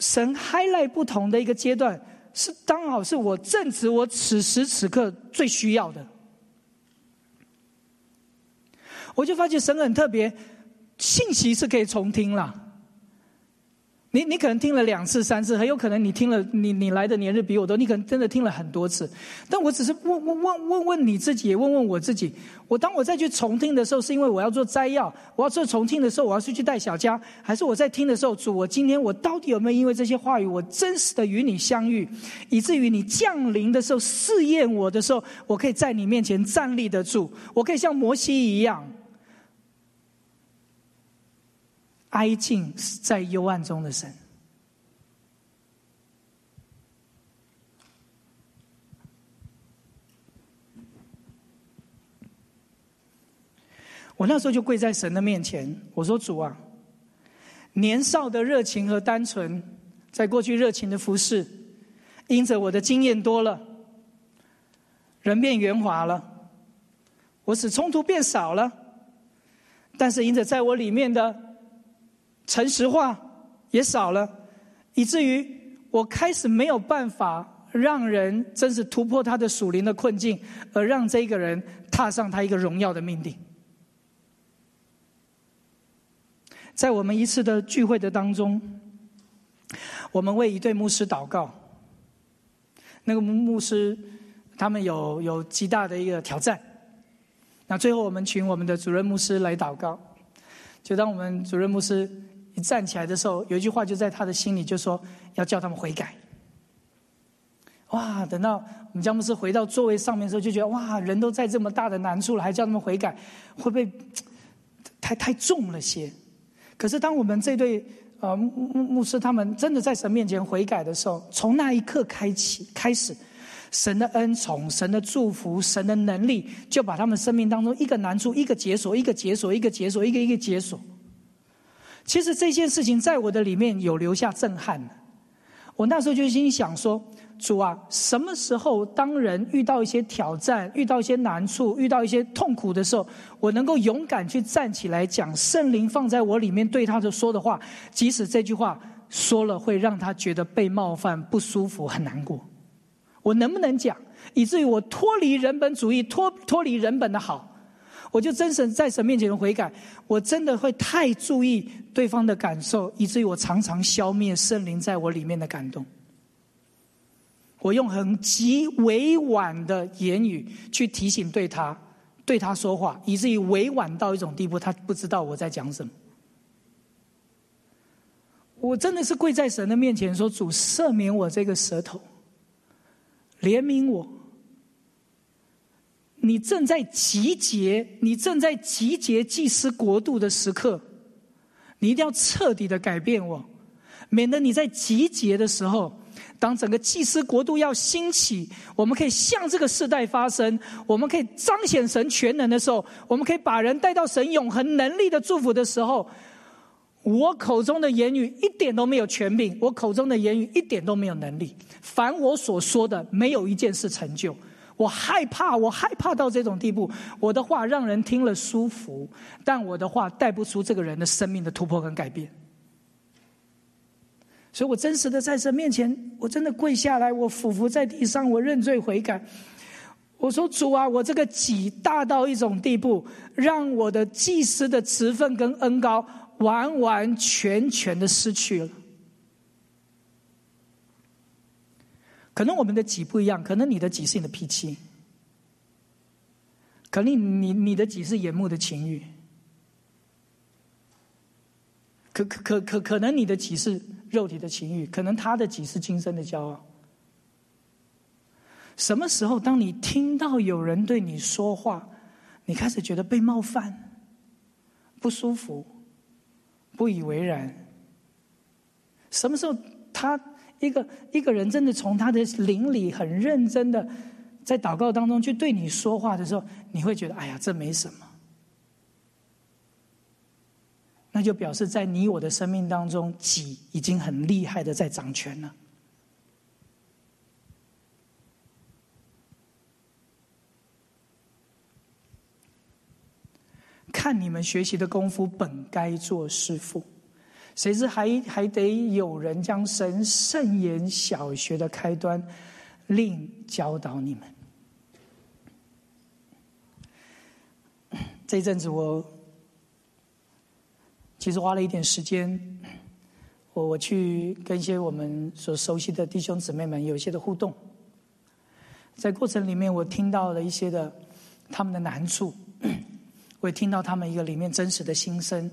神 highlight 不同的一个阶段，是刚好是我正值我此时此刻最需要的。我就发觉神很特别，信息是可以重听了。你你可能听了两次三次，很有可能你听了你你来的年日比我多，你可能真的听了很多次。但我只是问问问问问你自己，也问问我自己。我当我再去重听的时候，是因为我要做摘要，我要做重听的时候，我要出去带小家，还是我在听的时候，主，我今天我到底有没有因为这些话语，我真实的与你相遇，以至于你降临的时候试验我的时候，我可以在你面前站立得住，我可以像摩西一样。哀静在幽暗中的神。我那时候就跪在神的面前，我说：“主啊，年少的热情和单纯，在过去热情的服侍，因着我的经验多了，人变圆滑了，我使冲突变少了，但是因着在我里面的。”诚实话也少了，以至于我开始没有办法让人真是突破他的属灵的困境，而让这个人踏上他一个荣耀的命定。在我们一次的聚会的当中，我们为一对牧师祷告。那个牧师他们有有极大的一个挑战，那最后我们请我们的主任牧师来祷告。就当我们主任牧师。一站起来的时候，有一句话就在他的心里，就说要叫他们悔改。哇！等到我们詹姆斯回到座位上面的时候，就觉得哇，人都在这么大的难处了，还叫他们悔改，会不会太太重了些？可是当我们这对呃牧牧师他们真的在神面前悔改的时候，从那一刻开启开始，神的恩宠、神的祝福、神的能力，就把他们生命当中一个难处一个解锁，一个解锁，一个解锁，一个一个解锁。其实这件事情在我的里面有留下震撼。我那时候就心想说：“主啊，什么时候当人遇到一些挑战、遇到一些难处、遇到一些痛苦的时候，我能够勇敢去站起来讲圣灵放在我里面对他的说的话，即使这句话说了会让他觉得被冒犯、不舒服、很难过，我能不能讲，以至于我脱离人本主义、脱脱离人本的好？”我就真神在神面前的悔改，我真的会太注意对方的感受，以至于我常常消灭圣灵在我里面的感动。我用很极委婉的言语去提醒对他，对他说话，以至于委婉到一种地步，他不知道我在讲什么。我真的是跪在神的面前说：“主赦免我这个舌头，怜悯我。”你正在集结，你正在集结祭司国度的时刻，你一定要彻底的改变我，免得你在集结的时候，当整个祭司国度要兴起，我们可以向这个世代发声，我们可以彰显神全能的时候，我们可以把人带到神永恒能力的祝福的时候，我口中的言语一点都没有权柄，我口中的言语一点都没有能力，凡我所说的，没有一件事成就。我害怕，我害怕到这种地步。我的话让人听了舒服，但我的话带不出这个人的生命的突破跟改变。所以我真实的在神面前，我真的跪下来，我俯伏在地上，我认罪悔改。我说主啊，我这个己大到一种地步，让我的祭司的职分跟恩高完完全全的失去了。可能我们的己不一样，可能你的己是你的脾气，可能你你的己是眼目的情欲，可可可可可能你的己是肉体的情欲，可能他的己是今生的骄傲。什么时候，当你听到有人对你说话，你开始觉得被冒犯、不舒服、不以为然？什么时候，他一个一个人真的从他的灵里很认真的在祷告当中去对你说话的时候，你会觉得哎呀，这没什么。那就表示在你我的生命当中，己已经很厉害的在掌权了。看你们学习的功夫，本该做师傅。谁知还还得有人将神圣言小学的开端另教导你们。这一阵子我其实花了一点时间，我我去跟一些我们所熟悉的弟兄姊妹们有一些的互动，在过程里面我听到了一些的他们的难处，我也听到他们一个里面真实的心声。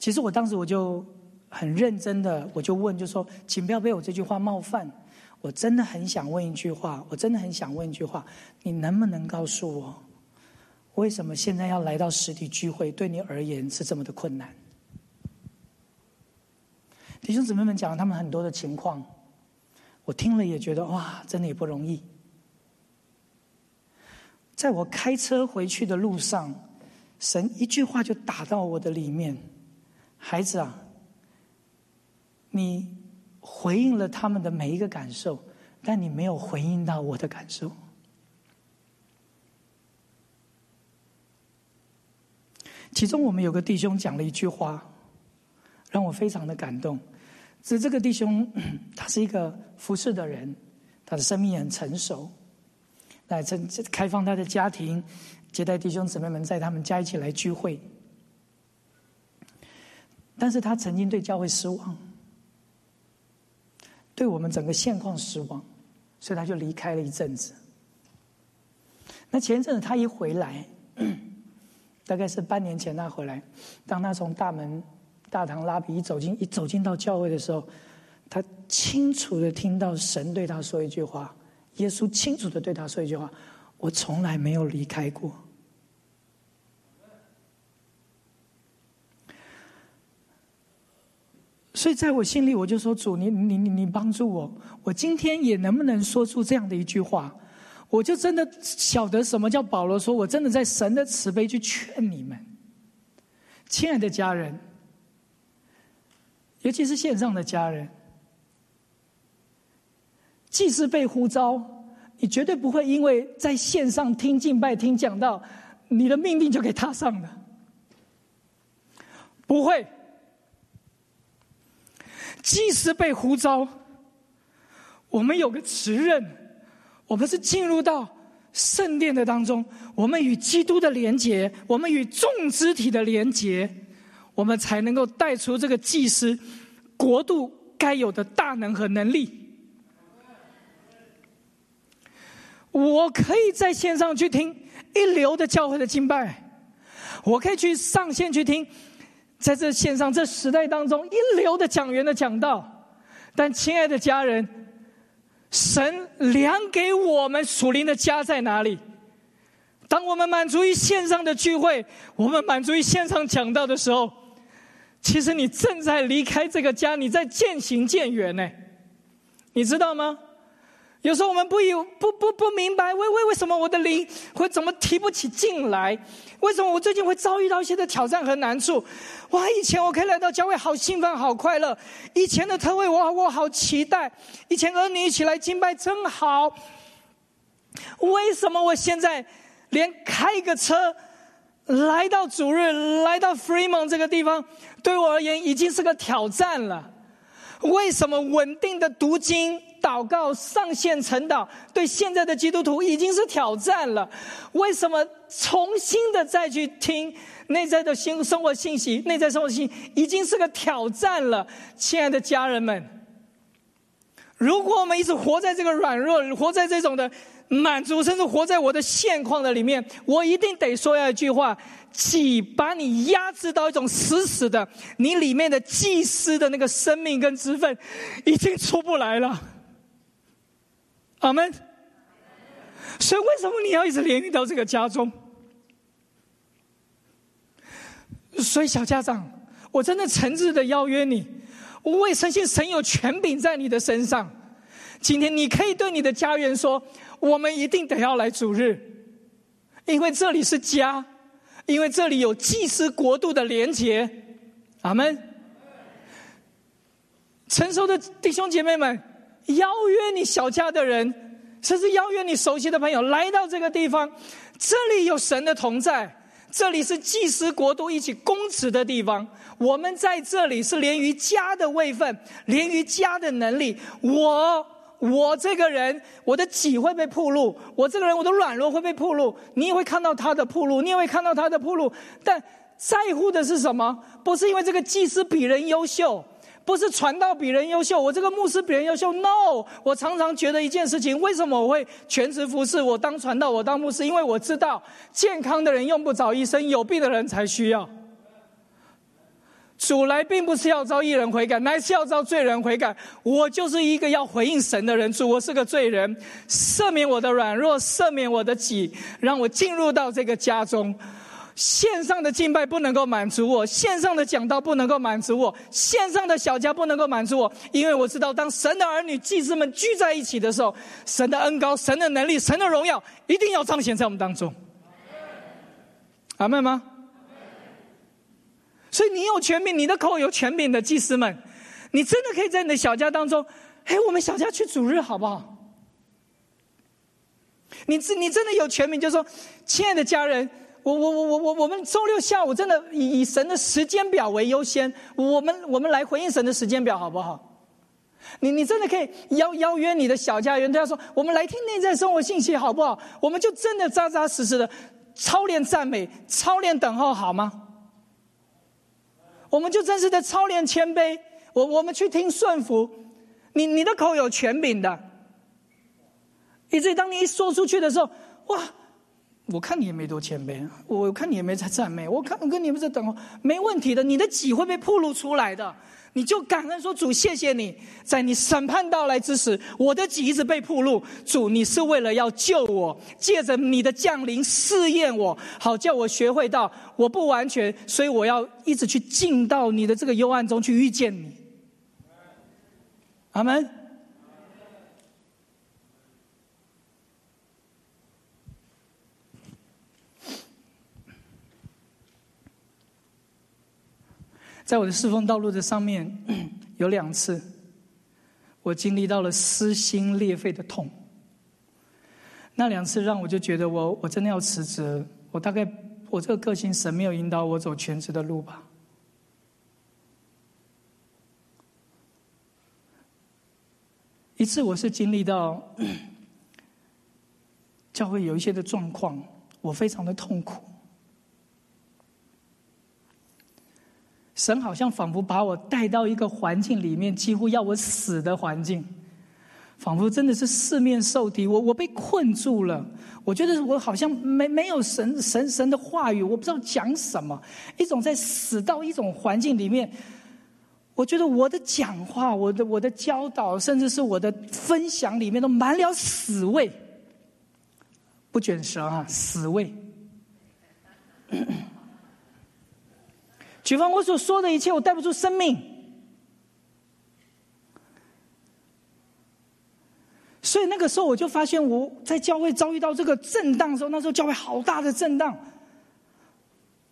其实我当时我就很认真的，我就问，就说，请不要被我这句话冒犯。我真的很想问一句话，我真的很想问一句话，你能不能告诉我，为什么现在要来到实体聚会，对你而言是这么的困难？弟兄姊妹们讲了他们很多的情况，我听了也觉得哇，真的也不容易。在我开车回去的路上，神一句话就打到我的里面。孩子啊，你回应了他们的每一个感受，但你没有回应到我的感受。其中我们有个弟兄讲了一句话，让我非常的感动。是这个弟兄，他是一个服侍的人，他的生命很成熟，来开开放他的家庭，接待弟兄姊妹们在他们家一起来聚会。但是他曾经对教会失望，对我们整个现况失望，所以他就离开了一阵子。那前一阵子他一回来，大概是半年前他回来，当他从大门大堂拉比一走进一走进到教会的时候，他清楚的听到神对他说一句话，耶稣清楚的对他说一句话：“我从来没有离开过。”所以，在我心里，我就说：“主，你你你你帮助我，我今天也能不能说出这样的一句话？我就真的晓得什么叫保罗说，我真的在神的慈悲去劝你们，亲爱的家人，尤其是线上的家人，既是被呼召，你绝对不会因为在线上听敬拜、听讲道，你的命令就给踏上了，不会。”即使被呼召，我们有个责任，我们是进入到圣殿的当中，我们与基督的连结，我们与众肢体的连结，我们才能够带出这个祭司国度该有的大能和能力。我可以在线上去听一流的教会的敬拜，我可以去上线去听。在这线上这时代当中，一流的讲员的讲道，但亲爱的家人，神量给我们属灵的家在哪里？当我们满足于线上的聚会，我们满足于线上讲道的时候，其实你正在离开这个家，你在渐行渐远呢，你知道吗？有时候我们不有不不不明白，为为为什么我的灵会怎么提不起劲来？为什么我最近会遭遇到一些的挑战和难处？哇！以前我可以来到教会，好兴奋，好快乐。以前的特会，我我好期待。以前儿女一起来敬拜，真好。为什么我现在连开一个车来到主日，来到 Fremont 这个地方，对我而言已经是个挑战了？为什么稳定的读经？祷告上线成祷，对现在的基督徒已经是挑战了。为什么重新的再去听内在的新生活信息？内在生活信息已经是个挑战了。亲爱的家人们，如果我们一直活在这个软弱，活在这种的满足，甚至活在我的现况的里面，我一定得说一句话：己把你压制到一种死死的，你里面的祭司的那个生命跟资分，已经出不来了。阿门。所以，为什么你要一直连遇到这个家中？所以，小家长，我真的诚挚的邀约你。我也相信神有权柄在你的身上。今天你可以对你的家园说：“我们一定得要来主日，因为这里是家，因为这里有祭司国度的连结。”阿门。成熟的弟兄姐妹们，邀约你小家的人，甚至邀约你熟悉的朋友来到这个地方。这里有神的同在。这里是祭司国度一起公职的地方，我们在这里是连于家的位分，连于家的能力。我我这个人，我的己会被铺路，我这个人我的软弱会被铺路，你也会看到他的铺路，你也会看到他的铺路。但在乎的是什么？不是因为这个祭司比人优秀。不是传道比人优秀，我这个牧师比人优秀。No，我常常觉得一件事情：为什么我会全职服侍？我当传道，我当牧师，因为我知道健康的人用不着医生，有病的人才需要。主来并不是要招义人悔改，乃是要招罪人悔改。我就是一个要回应神的人。主，我是个罪人，赦免我的软弱，赦免我的己，让我进入到这个家中。线上的敬拜不能够满足我，线上的讲道不能够满足我，线上的小家不能够满足我，因为我知道，当神的儿女、祭司们聚在一起的时候，神的恩高、神的能力、神的荣耀一定要彰显在我们当中。阿妹吗？所以你有权柄，你的口有权柄的祭司们，你真的可以在你的小家当中，哎，我们小家去主日好不好？你真你真的有权柄，就说，亲爱的家人。我我我我我我们周六下午真的以以神的时间表为优先，我们我们来回应神的时间表好不好？你你真的可以邀邀约你的小家人，对他说：“我们来听内在生活信息好不好？”我们就真的扎扎实实的操练赞美，操练等候好吗？我们就真实的操练谦卑，我我们去听顺服，你你的口有权柄的，以至于当你一说出去的时候，哇！我看你也没多谦卑，我看你也没在赞美，我看我跟你们在等候，没问题的，你的己会被暴露出来的，你就感恩说主谢谢你，在你审判到来之时，我的己一直被暴露，主你是为了要救我，借着你的降临试验我，好叫我学会到我不完全，所以我要一直去进到你的这个幽暗中去遇见你，阿门。在我的侍奉道路的上面，有两次，我经历到了撕心裂肺的痛。那两次让我就觉得，我我真的要辞职。我大概我这个个性，神没有引导我走全职的路吧。一次我是经历到 教会有一些的状况，我非常的痛苦。神好像仿佛把我带到一个环境里面，几乎要我死的环境，仿佛真的是四面受敌，我我被困住了。我觉得我好像没没有神神神的话语，我不知道讲什么。一种在死到一种环境里面，我觉得我的讲话、我的我的教导，甚至是我的分享里面都满了死味，不卷舌啊，死味。举方我所说的一切，我带不出生命。所以那个时候，我就发现我在教会遭遇到这个震荡的时候，那时候教会好大的震荡。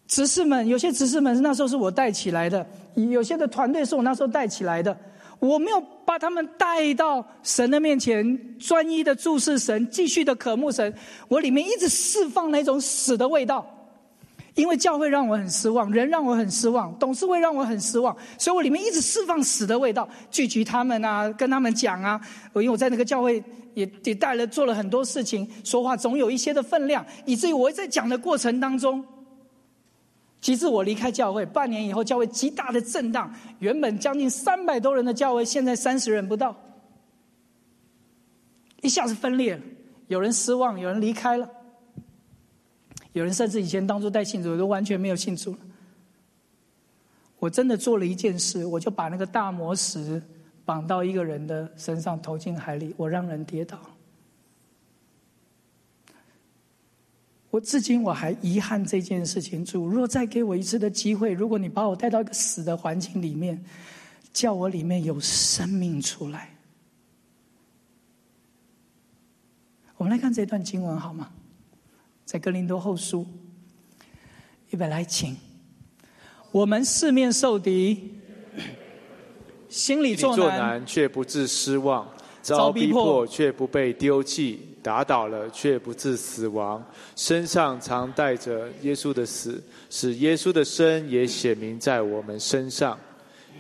执事们，有些执事们是那时候是我带起来的，有些的团队是我那时候带起来的。我没有把他们带到神的面前，专一的注视神，继续的渴慕神。我里面一直释放那种死的味道。因为教会让我很失望，人让我很失望，董事会让我很失望，所以我里面一直释放死的味道，聚集他们啊，跟他们讲啊。我因为我在那个教会也也带了做了很多事情，说话总有一些的分量，以至于我在讲的过程当中，其实我离开教会半年以后，教会极大的震荡，原本将近三百多人的教会，现在三十人不到。一下子分裂了，有人失望，有人离开了，有人甚至以前当初带信主都完全没有信主了。我真的做了一件事，我就把那个大魔石绑到一个人的身上，投进海里，我让人跌倒。我至今我还遗憾这件事情。主若再给我一次的机会，如果你把我带到一个死的环境里面，叫我里面有生命出来。我们来看这段经文好吗？在哥林多后书，预备来，请。我们四面受敌，心里作难，却不致失望；遭逼迫，却不被丢弃。打倒了，却不致死亡；身上常带着耶稣的死，使耶稣的生也显明在我们身上。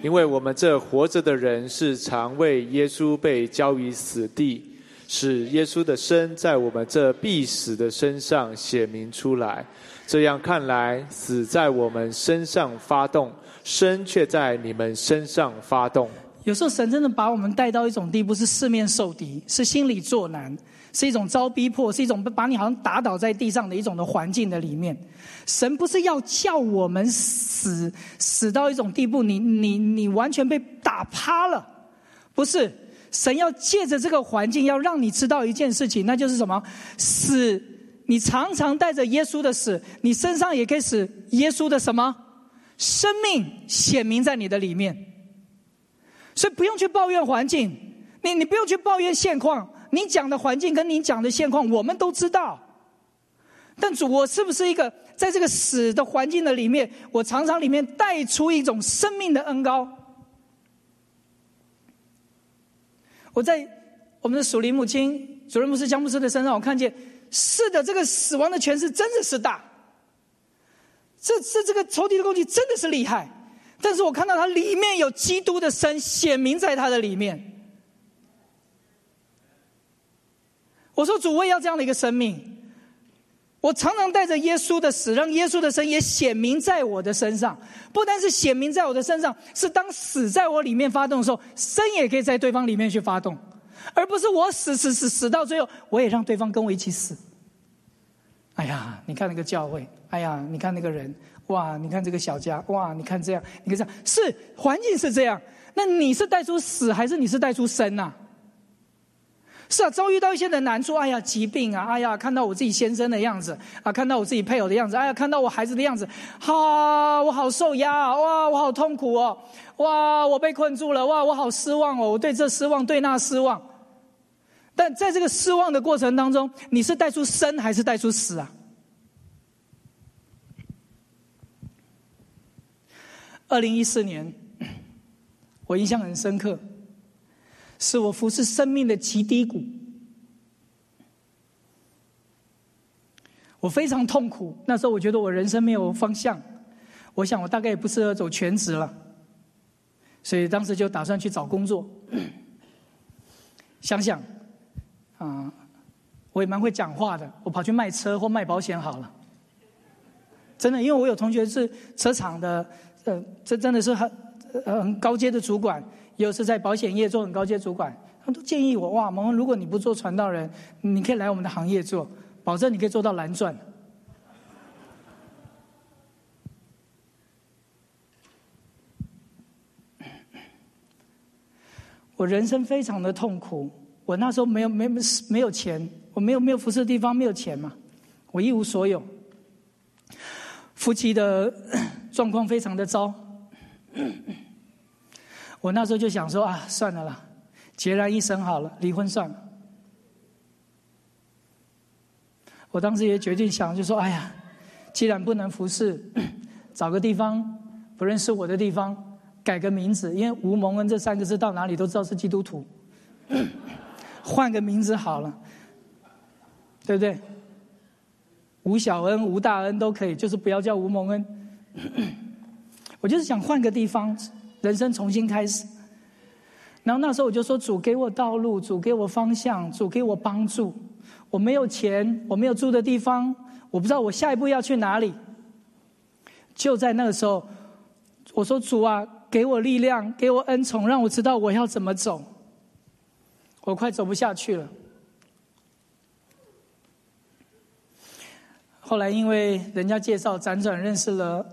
因为我们这活着的人，是常为耶稣被交于死地，使耶稣的生在我们这必死的身上显明出来。这样看来，死在我们身上发动，生却在你们身上发动。有时候，神真的把我们带到一种地步，是四面受敌，是心里作难。是一种遭逼迫，是一种把你好像打倒在地上的一种的环境的里面。神不是要叫我们死死到一种地步，你你你完全被打趴了，不是。神要借着这个环境，要让你知道一件事情，那就是什么？死，你常常带着耶稣的死，你身上也可以使耶稣的什么生命显明在你的里面。所以不用去抱怨环境，你你不用去抱怨现况。你讲的环境跟你讲的现况，我们都知道。但主，我是不是一个在这个死的环境的里面，我常常里面带出一种生命的恩高？我在我们的属灵母亲主任牧师江牧师的身上，我看见是的，这个死亡的权势真的是大。这这这个仇敌的攻击真的是厉害，但是我看到它里面有基督的身显明在它的里面。我说主，我也要这样的一个生命。我常常带着耶稣的死，让耶稣的生也显明在我的身上。不单是显明在我的身上，是当死在我里面发动的时候，生也可以在对方里面去发动，而不是我死死死死到最后，我也让对方跟我一起死。哎呀，你看那个教会，哎呀，你看那个人，哇，你看这个小家，哇，你看这样，你看这样，是环境是这样，那你是带出死，还是你是带出生呐？是啊，遭遇到一些的难处，哎呀，疾病啊，哎呀，看到我自己先生的样子啊，看到我自己配偶的样子，哎呀，看到我孩子的样子，哈，我好受压啊，哇，我好痛苦哦，哇，我被困住了，哇，我好失望哦，我对这失望，对那失望。但在这个失望的过程当中，你是带出生还是带出死啊？二零一四年，我印象很深刻。是我服侍生命的极低谷，我非常痛苦。那时候我觉得我人生没有方向，我想我大概也不适合走全职了，所以当时就打算去找工作。想想，啊，我也蛮会讲话的，我跑去卖车或卖保险好了。真的，因为我有同学是车厂的，呃，这真的是很很高阶的主管。又是在保险业做很高阶主管，他们都建议我哇，蒙恩，如果你不做传道人，你可以来我们的行业做，保证你可以做到蓝钻。我人生非常的痛苦，我那时候没有没没有钱，我没有没有服侍的地方，没有钱嘛，我一无所有，夫妻的 状况非常的糟。我那时候就想说啊，算了啦，孑然一身好了，离婚算了。我当时也决定想，就说哎呀，既然不能服侍，找个地方不认识我的地方，改个名字，因为吴蒙恩这三个字到哪里都知道是基督徒，换个名字好了，对不对？吴小恩、吴大恩都可以，就是不要叫吴蒙恩。我就是想换个地方。人生重新开始。然后那时候我就说主给我道路主给我方向主给我帮助。我没有钱我没有住的地方我不知道我下一步要去哪里。就在那个时候我说主啊给我力量给我恩宠让我知道我要怎么走。我快走不下去了。后来因为人家介绍辗转认识了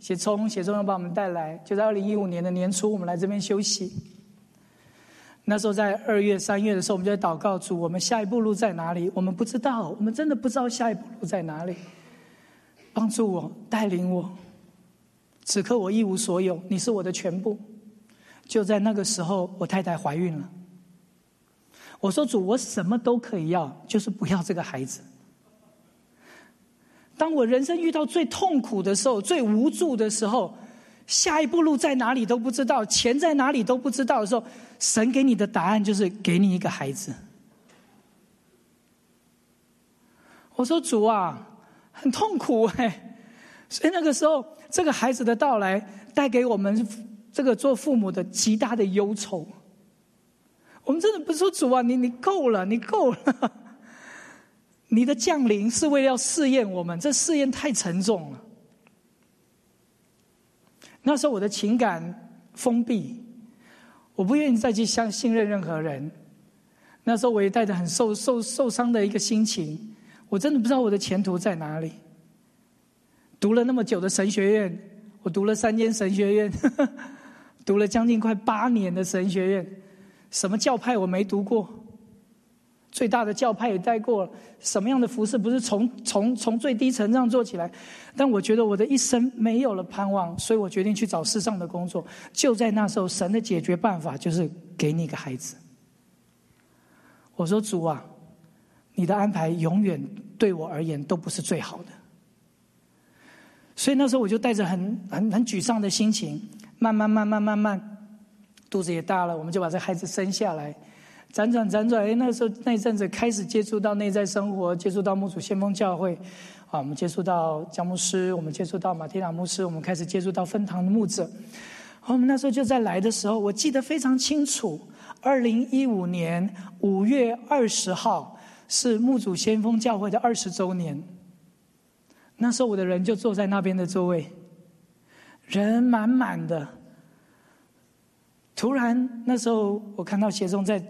写聪，写聪又把我们带来，就在二零一五年的年初，我们来这边休息。那时候在二月、三月的时候，我们就在祷告主，我们下一步路在哪里？我们不知道，我们真的不知道下一步路在哪里。帮助我，带领我。此刻我一无所有，你是我的全部。就在那个时候，我太太怀孕了。我说主，我什么都可以要，就是不要这个孩子。当我人生遇到最痛苦的时候、最无助的时候，下一步路在哪里都不知道，钱在哪里都不知道的时候，神给你的答案就是给你一个孩子。我说主啊。很痛苦哎，所以那个时候，这个孩子的到来带给我们这个做父母的极大的忧愁。我们真的不是说主啊，你你够了，你够了。你的降临是为了要试验我们，这试验太沉重了。那时候我的情感封闭，我不愿意再去相信任任何人。那时候我也带着很受受受伤的一个心情。我真的不知道我的前途在哪里。读了那么久的神学院，我读了三间神学院，读了将近快八年的神学院，什么教派我没读过，最大的教派也带过，什么样的服饰不是从从从最低层这样做起来？但我觉得我的一生没有了盼望，所以我决定去找世上的工作。就在那时候，神的解决办法就是给你一个孩子。我说主啊。你的安排永远对我而言都不是最好的，所以那时候我就带着很很很沮丧的心情，慢慢慢慢慢慢，肚子也大了，我们就把这孩子生下来，辗转辗转，哎，那时候那一阵子开始接触到内在生活，接触到牧主先锋教会，啊，我们接触到姜牧师，我们接触到马蒂娜牧师，我们开始接触到分堂的牧者，我们那时候就在来的时候，我记得非常清楚，二零一五年五月二十号。是牧主先锋教会的二十周年。那时候我的人就坐在那边的座位，人满满的。突然那时候我看到协中在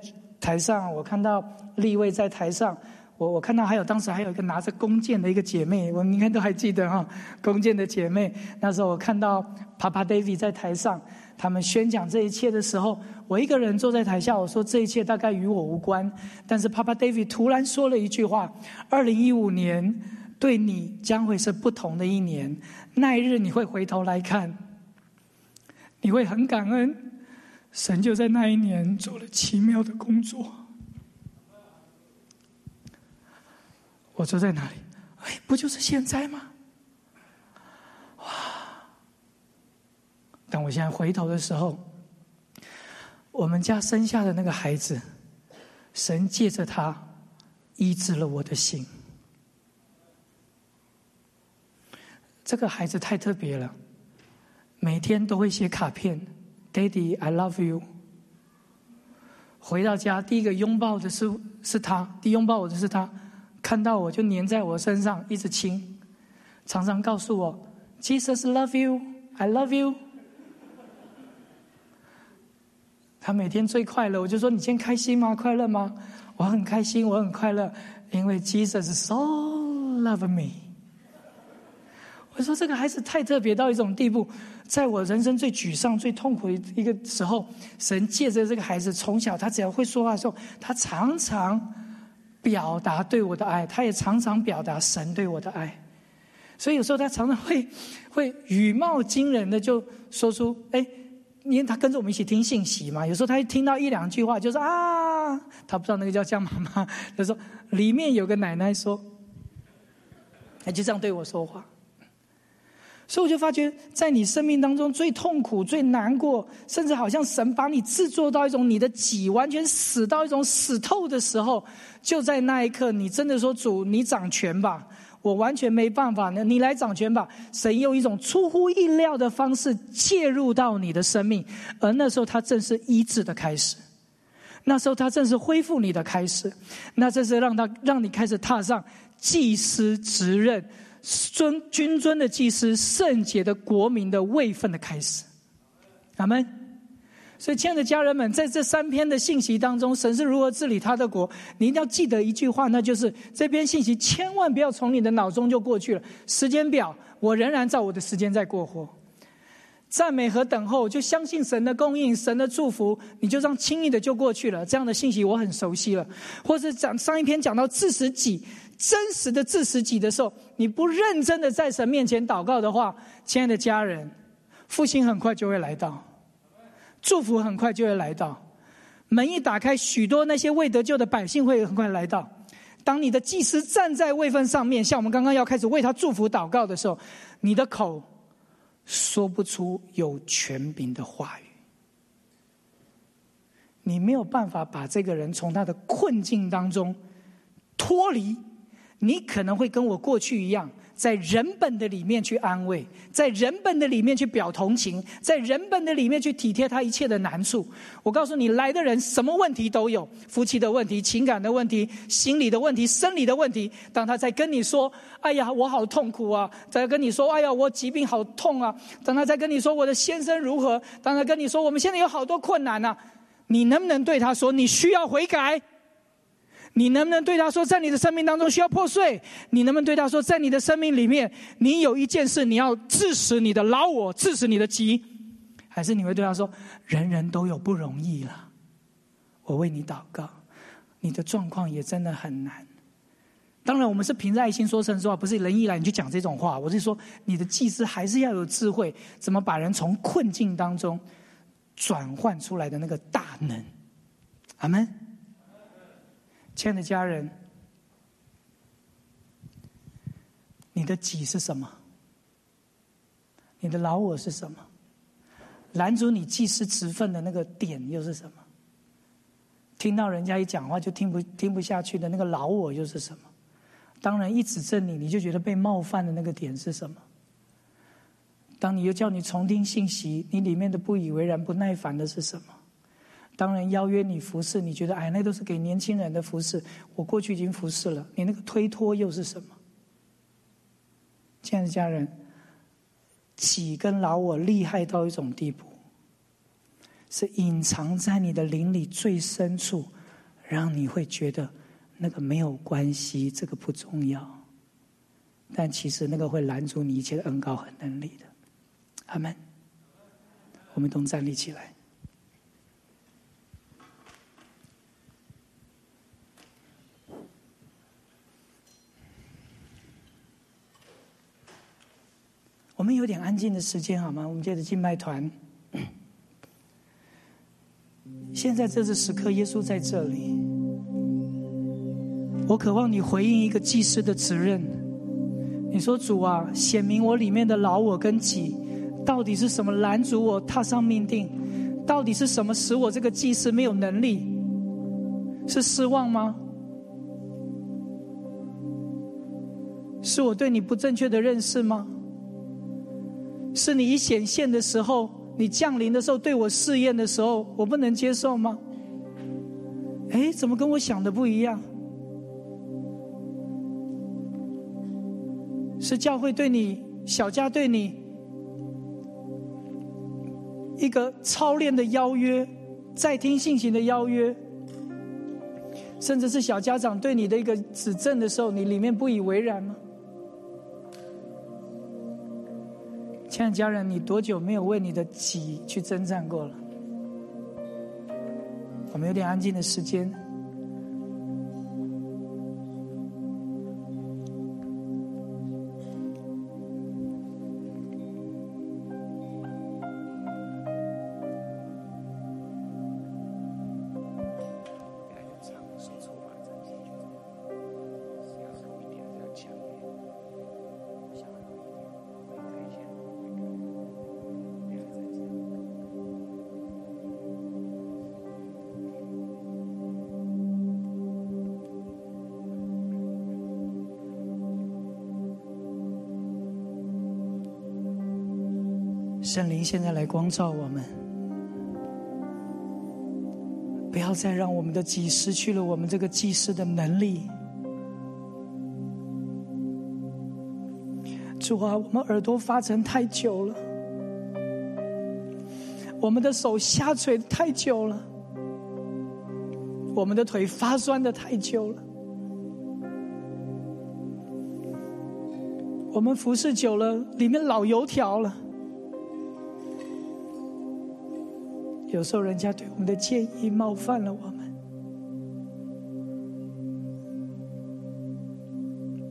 台上，我看到立位在台上，我我看到还有当时还有一个拿着弓箭的一个姐妹，我应该都还记得哈，弓箭的姐妹。那时候我看到 Papa David 在台上。他们宣讲这一切的时候，我一个人坐在台下，我说这一切大概与我无关。但是 Papa David 突然说了一句话：“二零一五年对你将会是不同的一年，那一日你会回头来看，你会很感恩，神就在那一年做了奇妙的工作。”我坐在哪里？哎，不就是现在吗？哇当我现在回头的时候，我们家生下的那个孩子，神借着他医治了我的心。这个孩子太特别了，每天都会写卡片，“Daddy, I love you。”回到家，第一个拥抱的是是他，第一拥抱我的是他，看到我就粘在我身上，一直亲，常常告诉我：“Jesus love you, I love you。”他每天最快乐，我就说：“你今天开心吗？快乐吗？”我很开心，我很快乐，因为 Jesus so love me。我说这个孩子太特别到一种地步，在我人生最沮丧、最痛苦的一个时候，神借着这个孩子，从小他只要会说话的时候，他常常表达对我的爱，他也常常表达神对我的爱。所以有时候他常常会会语貌惊人的就说出：“哎。”因为他跟着我们一起听信息嘛，有时候他一听到一两句话，就说啊，他不知道那个叫江妈妈，他说里面有个奶奶说，他就这样对我说话。所以我就发觉，在你生命当中最痛苦、最难过，甚至好像神把你制作到一种你的己完全死到一种死透的时候，就在那一刻，你真的说主，你掌权吧。我完全没办法呢，你来掌权吧。神用一种出乎意料的方式介入到你的生命，而那时候他正是医治的开始，那时候他正是恢复你的开始，那这是让他让你开始踏上祭司职任、尊君尊的祭司、圣洁的国民的位分的开始。阿门。所以，亲爱的家人们，在这三篇的信息当中，神是如何治理他的国？你一定要记得一句话，那就是这篇信息千万不要从你的脑中就过去了。时间表，我仍然照我的时间在过活。赞美和等候，就相信神的供应、神的祝福，你就这样轻易的就过去了。这样的信息我很熟悉了。或是讲上一篇讲到自食己，真实的自食己的时候，你不认真的在神面前祷告的话，亲爱的家人，复兴很快就会来到。祝福很快就会来到，门一打开，许多那些未得救的百姓会很快来到。当你的祭司站在位分上面，像我们刚刚要开始为他祝福祷告的时候，你的口说不出有权柄的话语，你没有办法把这个人从他的困境当中脱离。你可能会跟我过去一样。在人本的里面去安慰，在人本的里面去表同情，在人本的里面去体贴他一切的难处。我告诉你，来的人什么问题都有：夫妻的问题、情感的问题、心理的问题、生理的问题。当他在跟你说：“哎呀，我好痛苦啊！”在跟你说：“哎呀，我疾病好痛啊！”当他在跟你说：“我的先生如何？”当他跟你说：“我们现在有好多困难啊！”你能不能对他说：“你需要悔改？”你能不能对他说，在你的生命当中需要破碎？你能不能对他说，在你的生命里面，你有一件事你要致死你的老我，致死你的急？还是你会对他说，人人都有不容易了，我为你祷告，你的状况也真的很难。当然，我们是凭着爱心说实话，不是人一来你就讲这种话。我是说，你的祭司还是要有智慧，怎么把人从困境当中转换出来的那个大能？阿门。亲爱的家人，你的己是什么？你的老我是什么？拦阻你祭司职分的那个点又是什么？听到人家一讲话就听不听不下去的那个老我又是什么？当然，一指正你你就觉得被冒犯的那个点是什么？当你又叫你重听信息，你里面的不以为然、不耐烦的是什么？当然邀约你服侍，你觉得哎，那都是给年轻人的服侍。我过去已经服侍了，你那个推脱又是什么？亲爱的家人，己跟老我厉害到一种地步，是隐藏在你的灵里最深处，让你会觉得那个没有关系，这个不重要。但其实那个会拦阻你一切的恩高和能力的。阿门。我们都站立起来。我们有点安静的时间好吗？我们接着敬拜团。现在这是时刻，耶稣在这里。我渴望你回应一个祭司的责任。你说：“主啊，显明我里面的老我跟己，到底是什么拦阻我踏上命定？到底是什么使我这个祭司没有能力？是失望吗？是我对你不正确的认识吗？”是你一显现的时候，你降临的时候，对我试验的时候，我不能接受吗？哎，怎么跟我想的不一样？是教会对你，小家对你一个操练的邀约，在听信行的邀约，甚至是小家长对你的一个指正的时候，你里面不以为然吗？亲爱的家人，你多久没有为你的己去征战过了？我们有点安静的时间。圣灵现在来光照我们，不要再让我们的己失去了我们这个祭祀的能力。主啊，我们耳朵发沉太久了，我们的手下垂太久了，我们的腿发酸的太久了，我们服侍久了，里面老油条了。有时候人家对我们的建议冒犯了我们，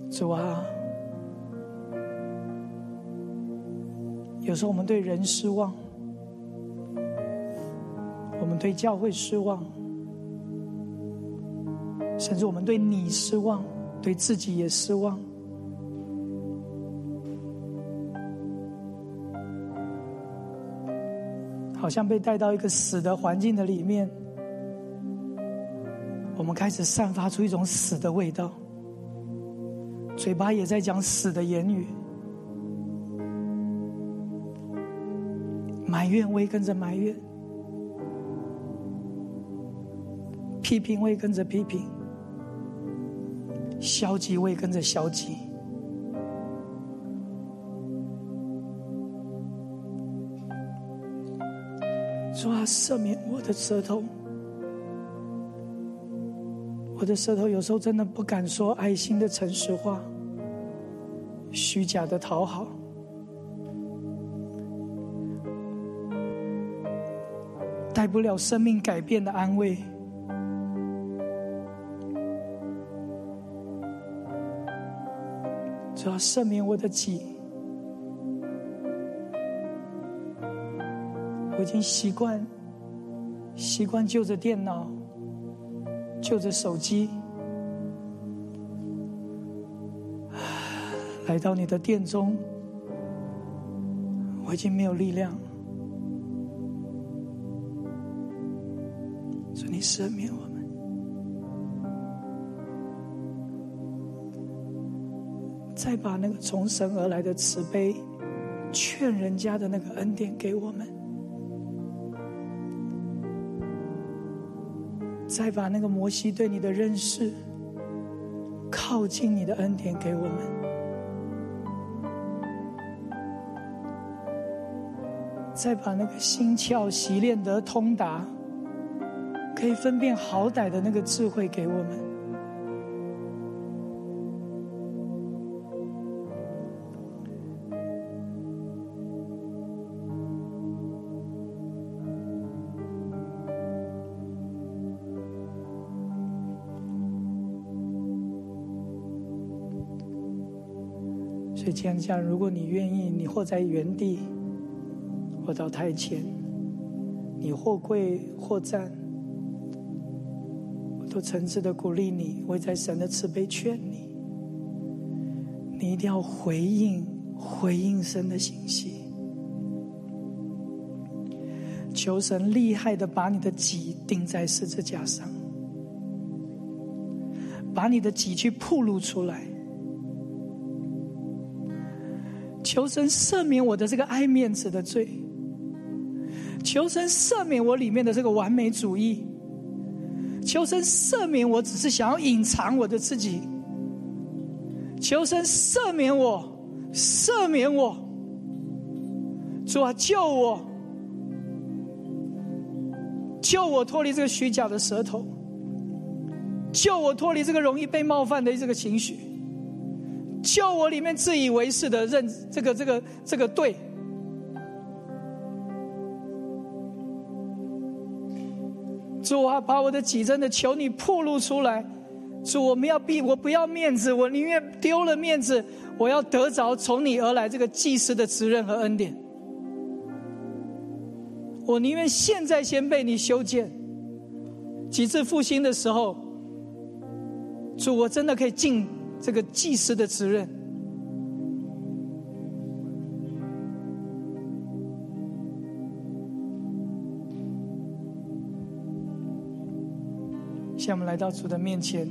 主啊，有时候我们对人失望，我们对教会失望，甚至我们对你失望，对自己也失望。好像被带到一个死的环境的里面，我们开始散发出一种死的味道，嘴巴也在讲死的言语，埋怨我也跟着埋怨，批评我也跟着批评，消极我也跟着消极。主啊，赦免我的舌头，我的舌头有时候真的不敢说爱心的诚实话，虚假的讨好，带不了生命改变的安慰。主要，赦免我的己。已经习惯，习惯就着电脑，就着手机，来到你的殿中。我已经没有力量，求你赦免我们，再把那个从神而来的慈悲，劝人家的那个恩典给我们。再把那个摩西对你的认识，靠近你的恩典给我们，再把那个心窍习练得通达，可以分辨好歹的那个智慧给我们。亲爱的家人，如果你愿意，你或在原地，或到台前，你或跪或站，我都诚挚的鼓励你，我在神的慈悲劝你，你一定要回应回应神的信息，求神厉害的把你的己钉在十字架上，把你的己去暴露出来。求神赦免我的这个爱面子的罪，求神赦免我里面的这个完美主义，求神赦免我只是想要隐藏我的自己，求神赦免我，赦免我，主啊救我，救我脱离这个虚假的舌头，救我脱离这个容易被冒犯的这个情绪。救我里面自以为是的认这个这个这个对，主啊，把我的己真的求你破露出来，主，我们要避，我不要面子，我宁愿丢了面子，我要得着从你而来这个祭司的责任和恩典，我宁愿现在先被你修建，几次复兴的时候，主，我真的可以进。这个祭司的责任。现在我们来到主的面前，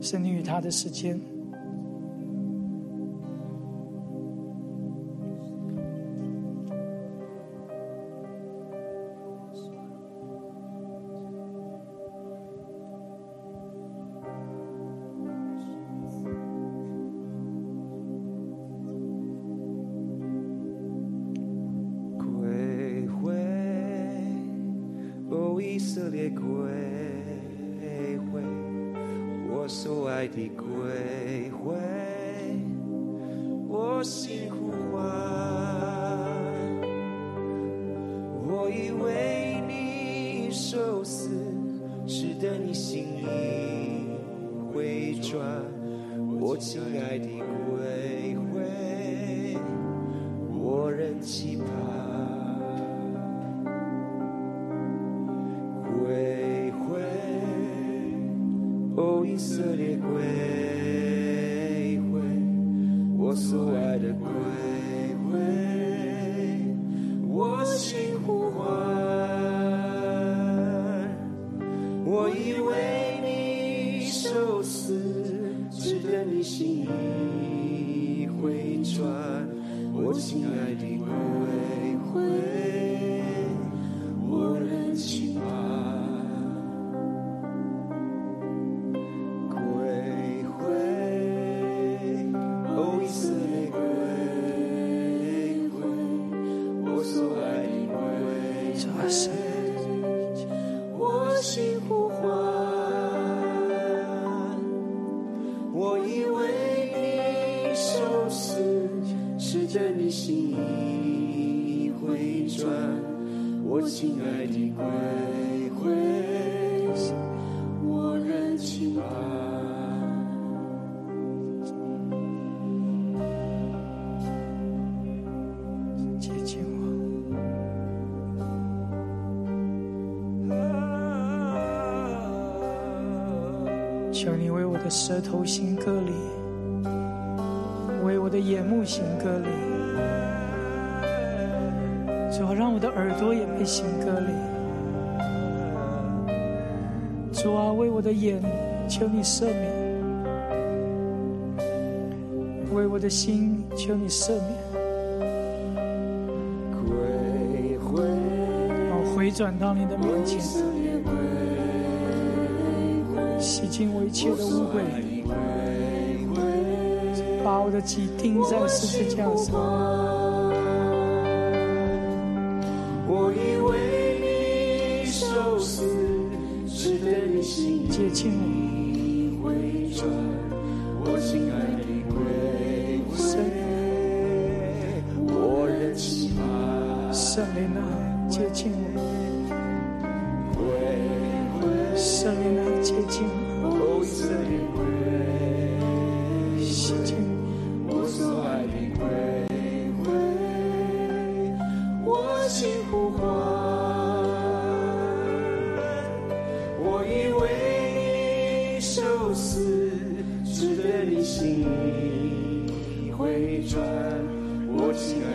是你与他的时间。归回，我所爱的归回，我心呼唤，我以为你受死，使得你心意回转，我亲爱的归回，我仍期哦，以色列归回，我所爱的归的心，求你赦免。归回，让我回转到你的面前，洗净我一切的污秽，把我的己钉在十字架上。我以为你受心接近意灵啊，接近我，圣灵啊，接近我，我所爱的归回，我心呼唤，我以为你受死，只等你心回转，我亲爱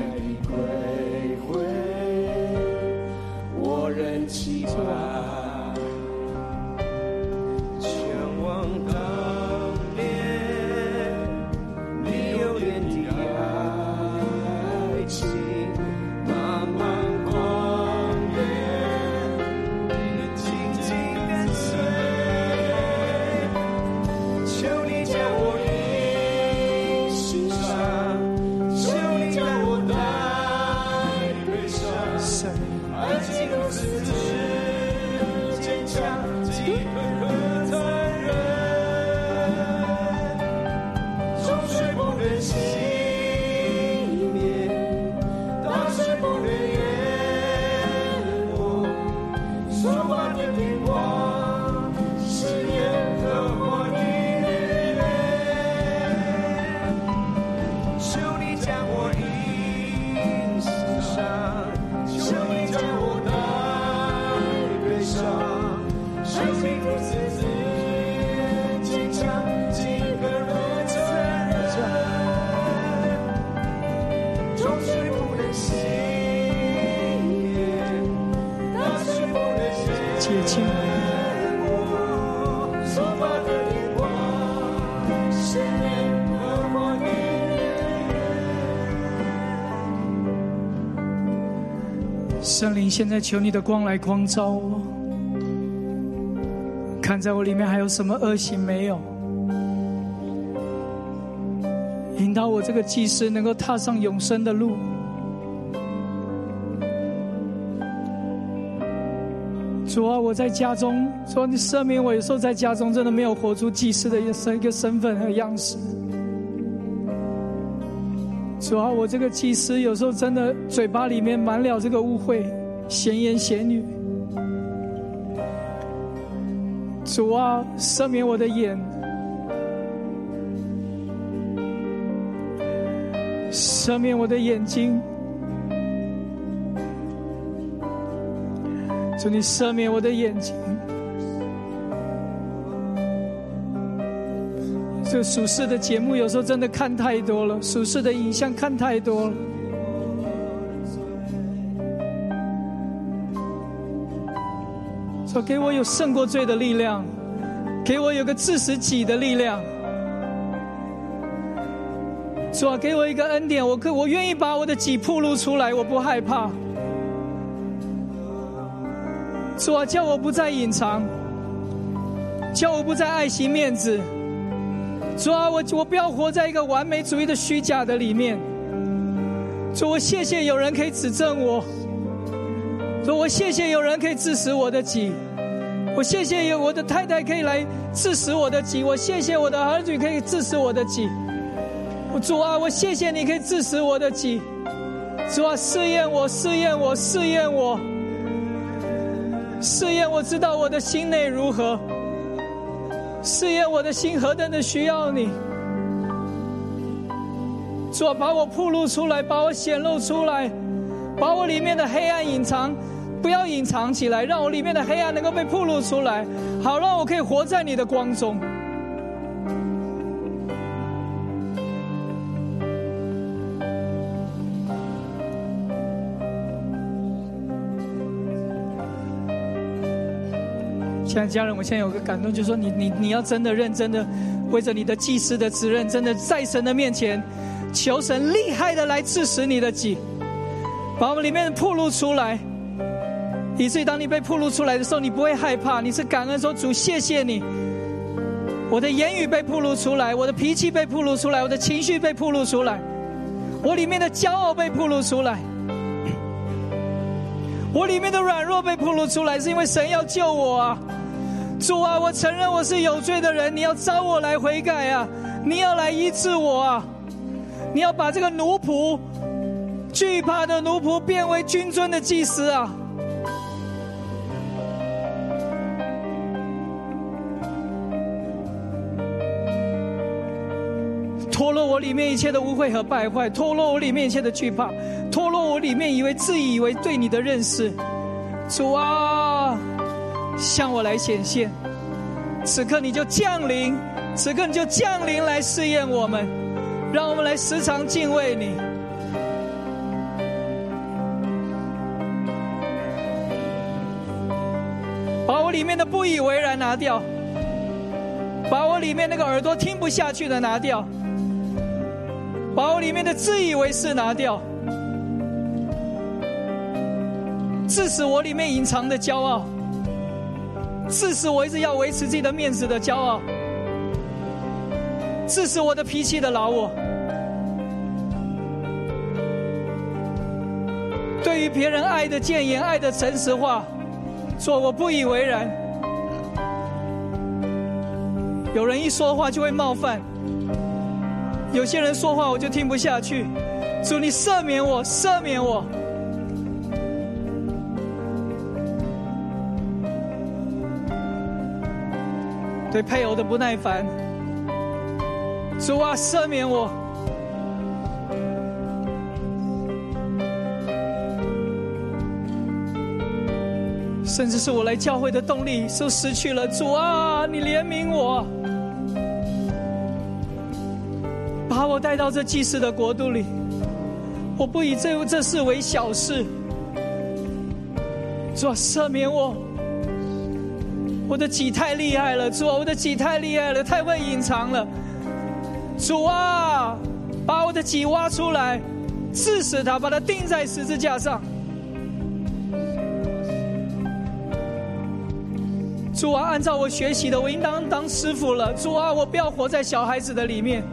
现在求你的光来光照我，看在我里面还有什么恶行没有，引导我这个祭司能够踏上永生的路。主啊，我在家中，主啊，你赦免我，有时候在家中真的没有活出祭司的一身一个身份和样式。主啊，我这个祭司有时候真的嘴巴里面满了这个污秽，闲言闲语。主啊，赦免我的眼，赦免我的眼睛。祝，你赦免我的眼睛。这属世的节目有时候真的看太多了，属世的影像看太多了。说给我有胜过罪的力量，给我有个致死己的力量。主啊，给我一个恩典，我可我愿意把我的己暴露出来，我不害怕。主啊，叫我不再隐藏，叫我不再爱惜面子。主啊，我我不要活在一个完美主义的虚假的里面。主，我谢谢有人可以指正我。主，我谢谢有人可以致死我的己。我谢谢有我的太太可以来致死我的己。我谢谢我的儿女可以致死我的己。主啊，我谢谢你可以致死我的己。主啊，试验我，试验我，试验我，试验我知道我的心内如何。试验我的心何等的需要你，主啊，把我暴露出来，把我显露出来，把我里面的黑暗隐藏，不要隐藏起来，让我里面的黑暗能够被暴露出来，好让我可以活在你的光中。亲爱的家人，我现在有个感动，就是说你你你要真的认真的，为着你的祭司的责任，真的在神的面前，求神厉害的来致死你的己，把我们里面的暴露出来，以至于当你被暴露出来的时候，你不会害怕，你是感恩说主谢谢你，我的言语被暴露出来，我的脾气被暴露出来，我的情绪被暴露出来，我里面的骄傲被暴露出来。我里面的软弱被暴露出来，是因为神要救我啊！主啊，我承认我是有罪的人，你要招我来悔改啊！你要来医治我啊！你要把这个奴仆、惧怕的奴仆变为君尊的祭司啊！脱落我里面一切的污秽和败坏，脱落我里面一切的惧怕，脱落我里面以为自以为对你的认识。主啊，向我来显现，此刻你就降临，此刻你就降临来试验我们，让我们来时常敬畏你。里面的不以为然拿掉，把我里面那个耳朵听不下去的拿掉。把我里面的自以为是拿掉，致使我里面隐藏的骄傲，致使我一直要维持自己的面子的骄傲，致使我的脾气的老我，对于别人爱的谏言、爱的诚实话，说我不以为然。有人一说话就会冒犯。有些人说话我就听不下去，主你赦免我，赦免我。对配偶的不耐烦，主啊赦免我。甚至是我来教会的动力都失去了，主啊你怜悯我。把我带到这祭祀的国度里，我不以这这事为小事。主啊，赦免我，我的己太厉害了，主啊，我的己太厉害了，太会隐藏了。主啊，把我的己挖出来，刺死他，把他钉在十字架上。主啊，按照我学习的，我应当当师傅了。主啊，我不要活在小孩子的里面。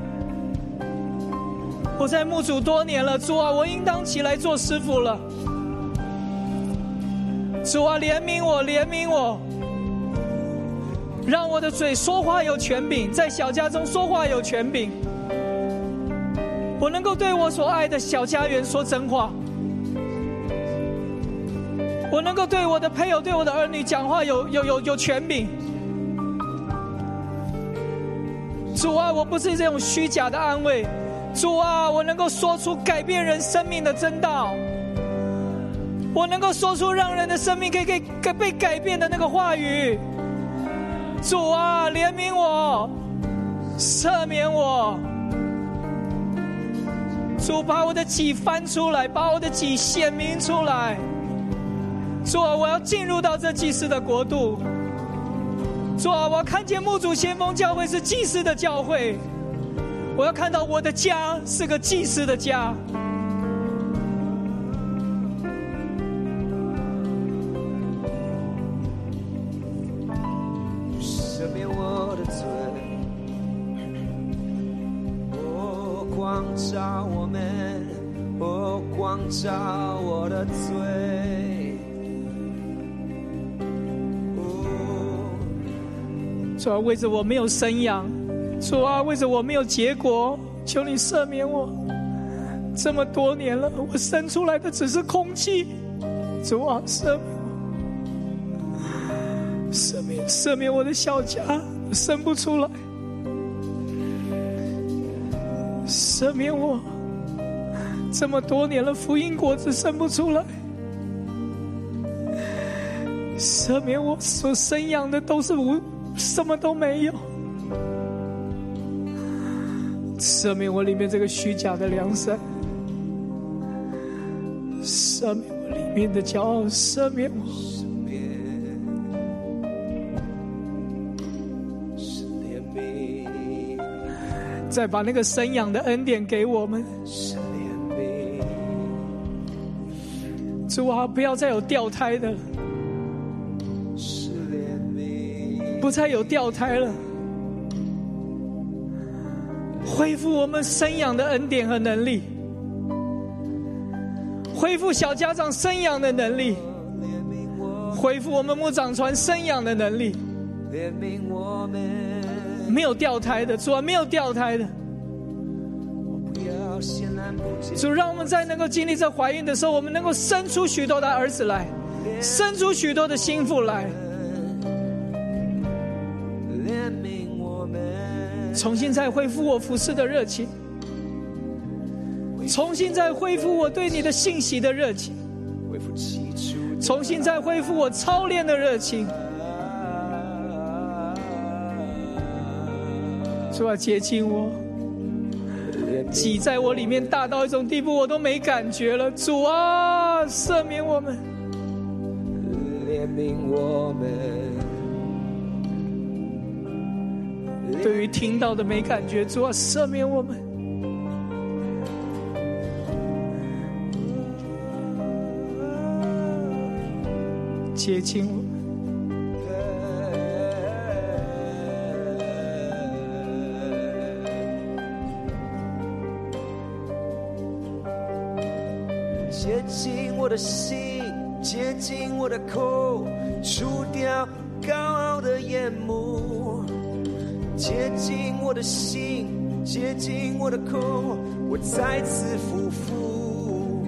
我在牧主多年了，主啊，我应当起来做师傅了。主啊，怜悯我，怜悯我，让我的嘴说话有权柄，在小家中说话有权柄。我能够对我所爱的小家园说真话，我能够对我的配偶、对我的儿女讲话有有有有权柄。主啊，我不是这种虚假的安慰。主啊，我能够说出改变人生命的真道，我能够说出让人的生命可以可以被改变的那个话语。主啊，怜悯我，赦免我。主把我的己翻出来，把我的己显明出来。说，我要进入到这祭司的国度。主啊，我看见牧主先锋教会是祭司的教会，我要看到我的家是个祭司的家。为着我没有生养，主啊，为着我没有结果，求你赦免我。这么多年了，我生出来的只是空气。主啊，赦免，赦免赦免我的小家，生不出来。赦免我，这么多年了，福音果子生不出来。赦免我所生养的都是无什么都没有。赦免我里面这个虚假的良善，赦免我里面的骄傲，赦免我。再把那个生养的恩典给我们，主啊，不要再有掉胎的，不再有掉胎了，恢复我们生养的恩典和能力，恢复小家长生养的能力，恢复我们牧长传生养的能力。没有掉胎的，主啊，没有掉胎的，主让我们在能够经历这怀孕的时候，我们能够生出许多的儿子来，生出许多的心腹来，重新再恢复我服侍的热情，重新再恢复我对你的信息的热情，重新再恢复我操练的热情。主啊，接近我，挤在我里面大到一种地步，我都没感觉了。主啊，赦免我们。怜悯我们，对于听到的没感觉，主啊，赦免我们。接近我，接近我的心，接近我的口，除掉高傲的眼目。接近我的心，接近我的口，我再次匍匐。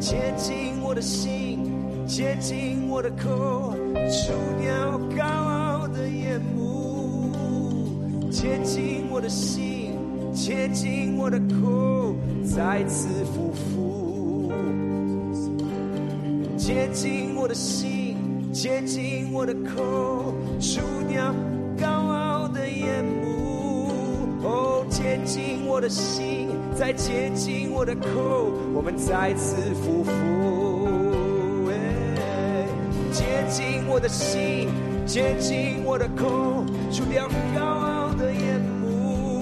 接近我的心，接近我的口，除掉高傲的眼目。接近我的心，接近我的口，再次匍匐。接近我的心，接近我的口，除掉我的心，再接近我的口，我们再次匍匐。接近我的心，接近我的口，除掉高傲的眼目。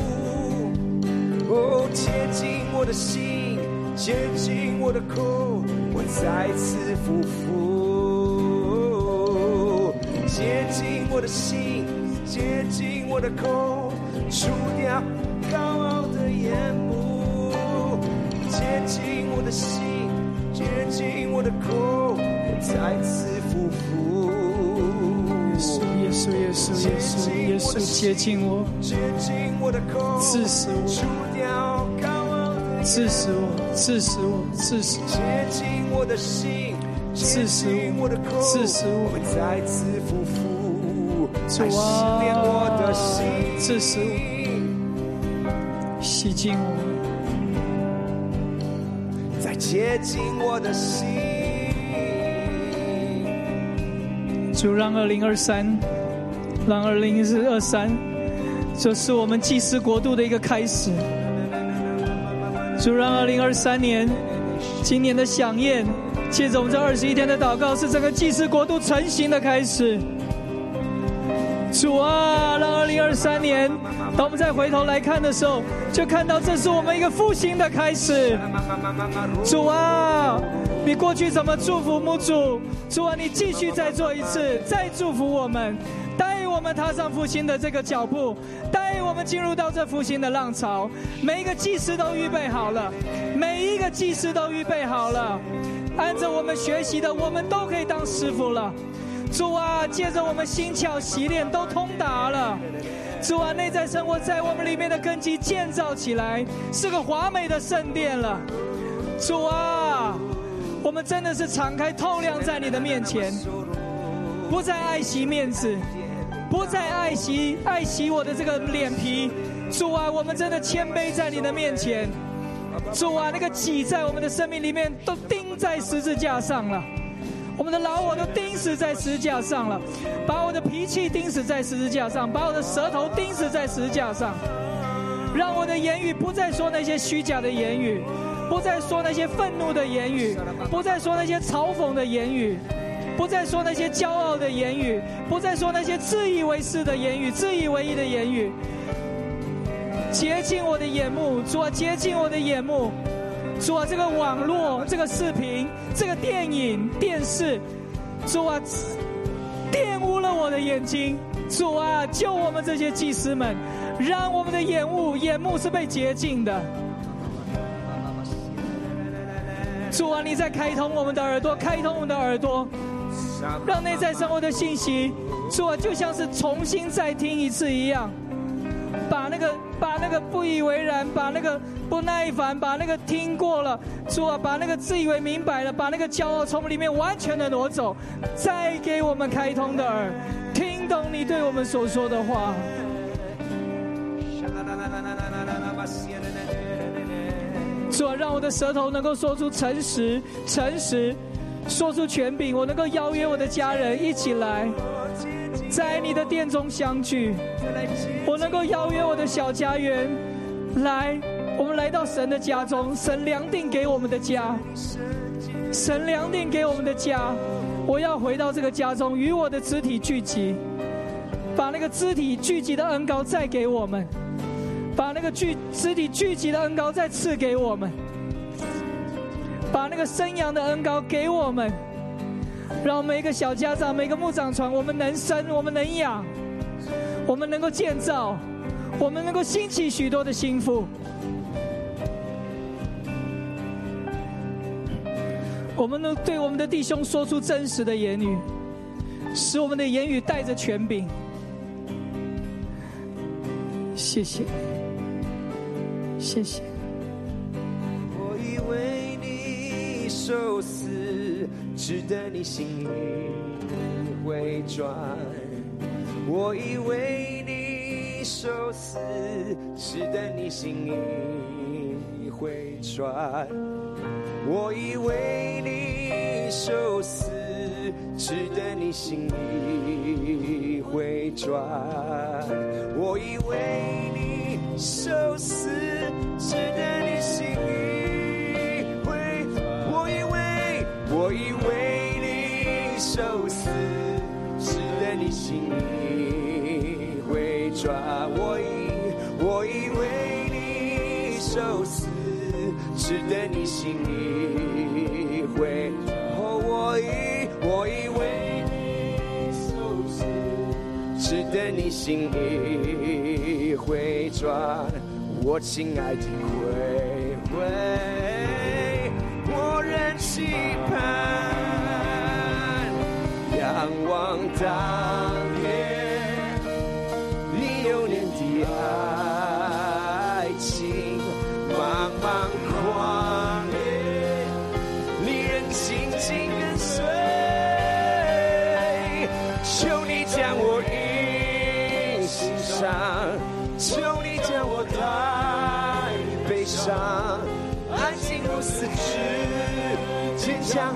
哦，接近我的心，接近我的口，我再次匍匐。接近我的心，接近我的口，除掉高傲的眼目。接近我的心，接近我的口，再次匍匐。耶稣，耶稣，耶稣，耶稣，接近我，接近我的口，刺死我除掉高傲的刺死我，刺死我，刺死我，接近我的心，刺死我我的口，刺死我我再次匍匐，主来试炼我的啊，心，刺死我，洗净我，再接近我的心。主让二零二三，让二零二三，这是我们祭司国度的一个开始。主让二零二三年，今年的响宴，借着我们这二十一天的祷告，是整个祭司国度成型的开始。主啊，让二零二三年，当我们再回头来看的时候，就看到这是我们一个复兴的开始。主啊，你过去怎么祝福母主？主啊，你继续再做一次，再祝福我们，带领我们踏上复兴的这个脚步，带领我们进入到这复兴的浪潮。每一个祭司都预备好了，每一个祭司都预备好了，按照我们学习的，我们都可以当师傅了。主啊，借着我们心窍洗练都通达了。主啊，内在生活在我们里面的根基建造起来，是个华美的圣殿了。主啊，我们真的是敞开透亮在你的面前，不再爱惜面子，不再爱惜爱惜我的这个脸皮。主啊，我们真的谦卑在你的面前。主啊，那个己在我们的生命里面都钉在十字架上了。我们的老我都钉死在十字架上了，把我的脾气钉死在十字架上，把我的舌头钉死在十字架上，让我的言语不再说那些虚假的言语，不再说那些愤怒的言语，不再说那些嘲讽的言语，不再说那些骄傲的言语，不再说那些自以为是的言语、自以为意的言语。洁净我的眼目，主啊，洁净我的眼目。主啊，这个网络、这个视频、这个电影、电视，主啊，玷污了我的眼睛。主啊，救我们这些祭司们，让我们的眼目、眼目是被洁净的。主啊，你在开通我们的耳朵，开通我们的耳朵，让内在生活的信息，主啊，就像是重新再听一次一样。把那个把那个不以为然，把那个不耐烦，把那个听过了，主啊，把那个自以为明白了，把那个骄傲从里面完全的挪走，再给我们开通的耳，听懂你对我们所说的话。主啊，让我的舌头能够说出诚实，诚实，说出权柄，我能够邀约我的家人一起来，在你的殿中相聚。我能够邀约我的小家园来，我们来到神的家中，神量定给我们的家，神量定给我们的家。我要回到这个家中，与我的肢体聚集，把那个肢体聚集的恩高再给我们，把那个聚肢体聚集的恩高再赐给我们，把那个生养的恩高给我们，让每一个小家长、每个牧长传，我们能生，我们能养。我们能够建造，我们能够兴起许多的心腹。我们能对我们的弟兄说出真实的言语，使我们的言语带着权柄。谢谢，谢谢。我以为你受死，值得你心里回转。我以为你受死，值得你心里回转。我以为你受死，值得你心里回转。我以为你受死，值得你心里回。我以为，我以为你受死，值得你心里回转。我以，我以为你受死，值得你心意回。哦，我以，我以为你受死。值得你心意回转，我亲爱的回回，我仍期盼仰。望当求你将我带悲伤，安静如死之，坚强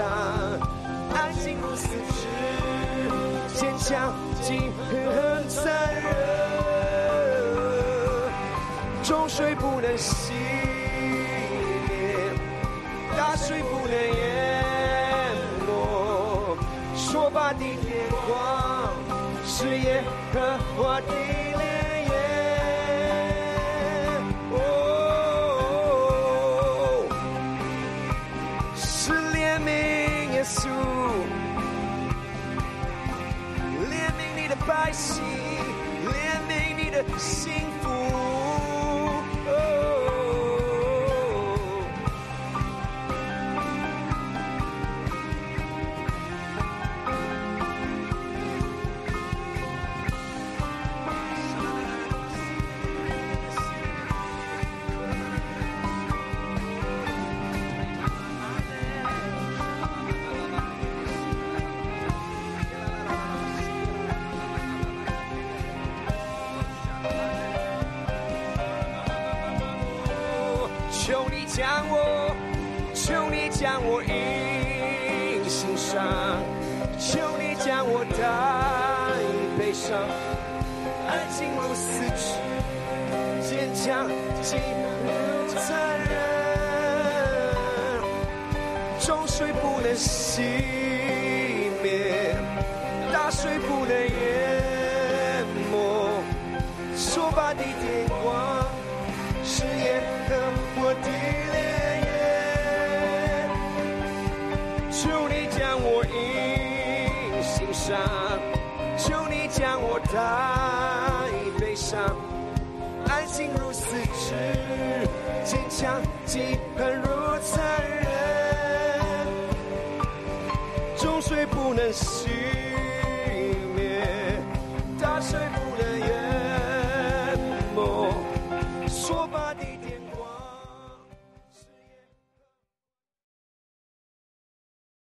带悲伤，安静如死枝，坚强记恨残忍，终水不能熄灭。大水不能淹没，说吧的天光是耶和华的幸福。熄灭，大水不能淹没，说吧的天光。誓言和我的烈焰，求你将我印心上，求你将我带悲伤，安静如死枝，坚强既恨如残忍，水不能熄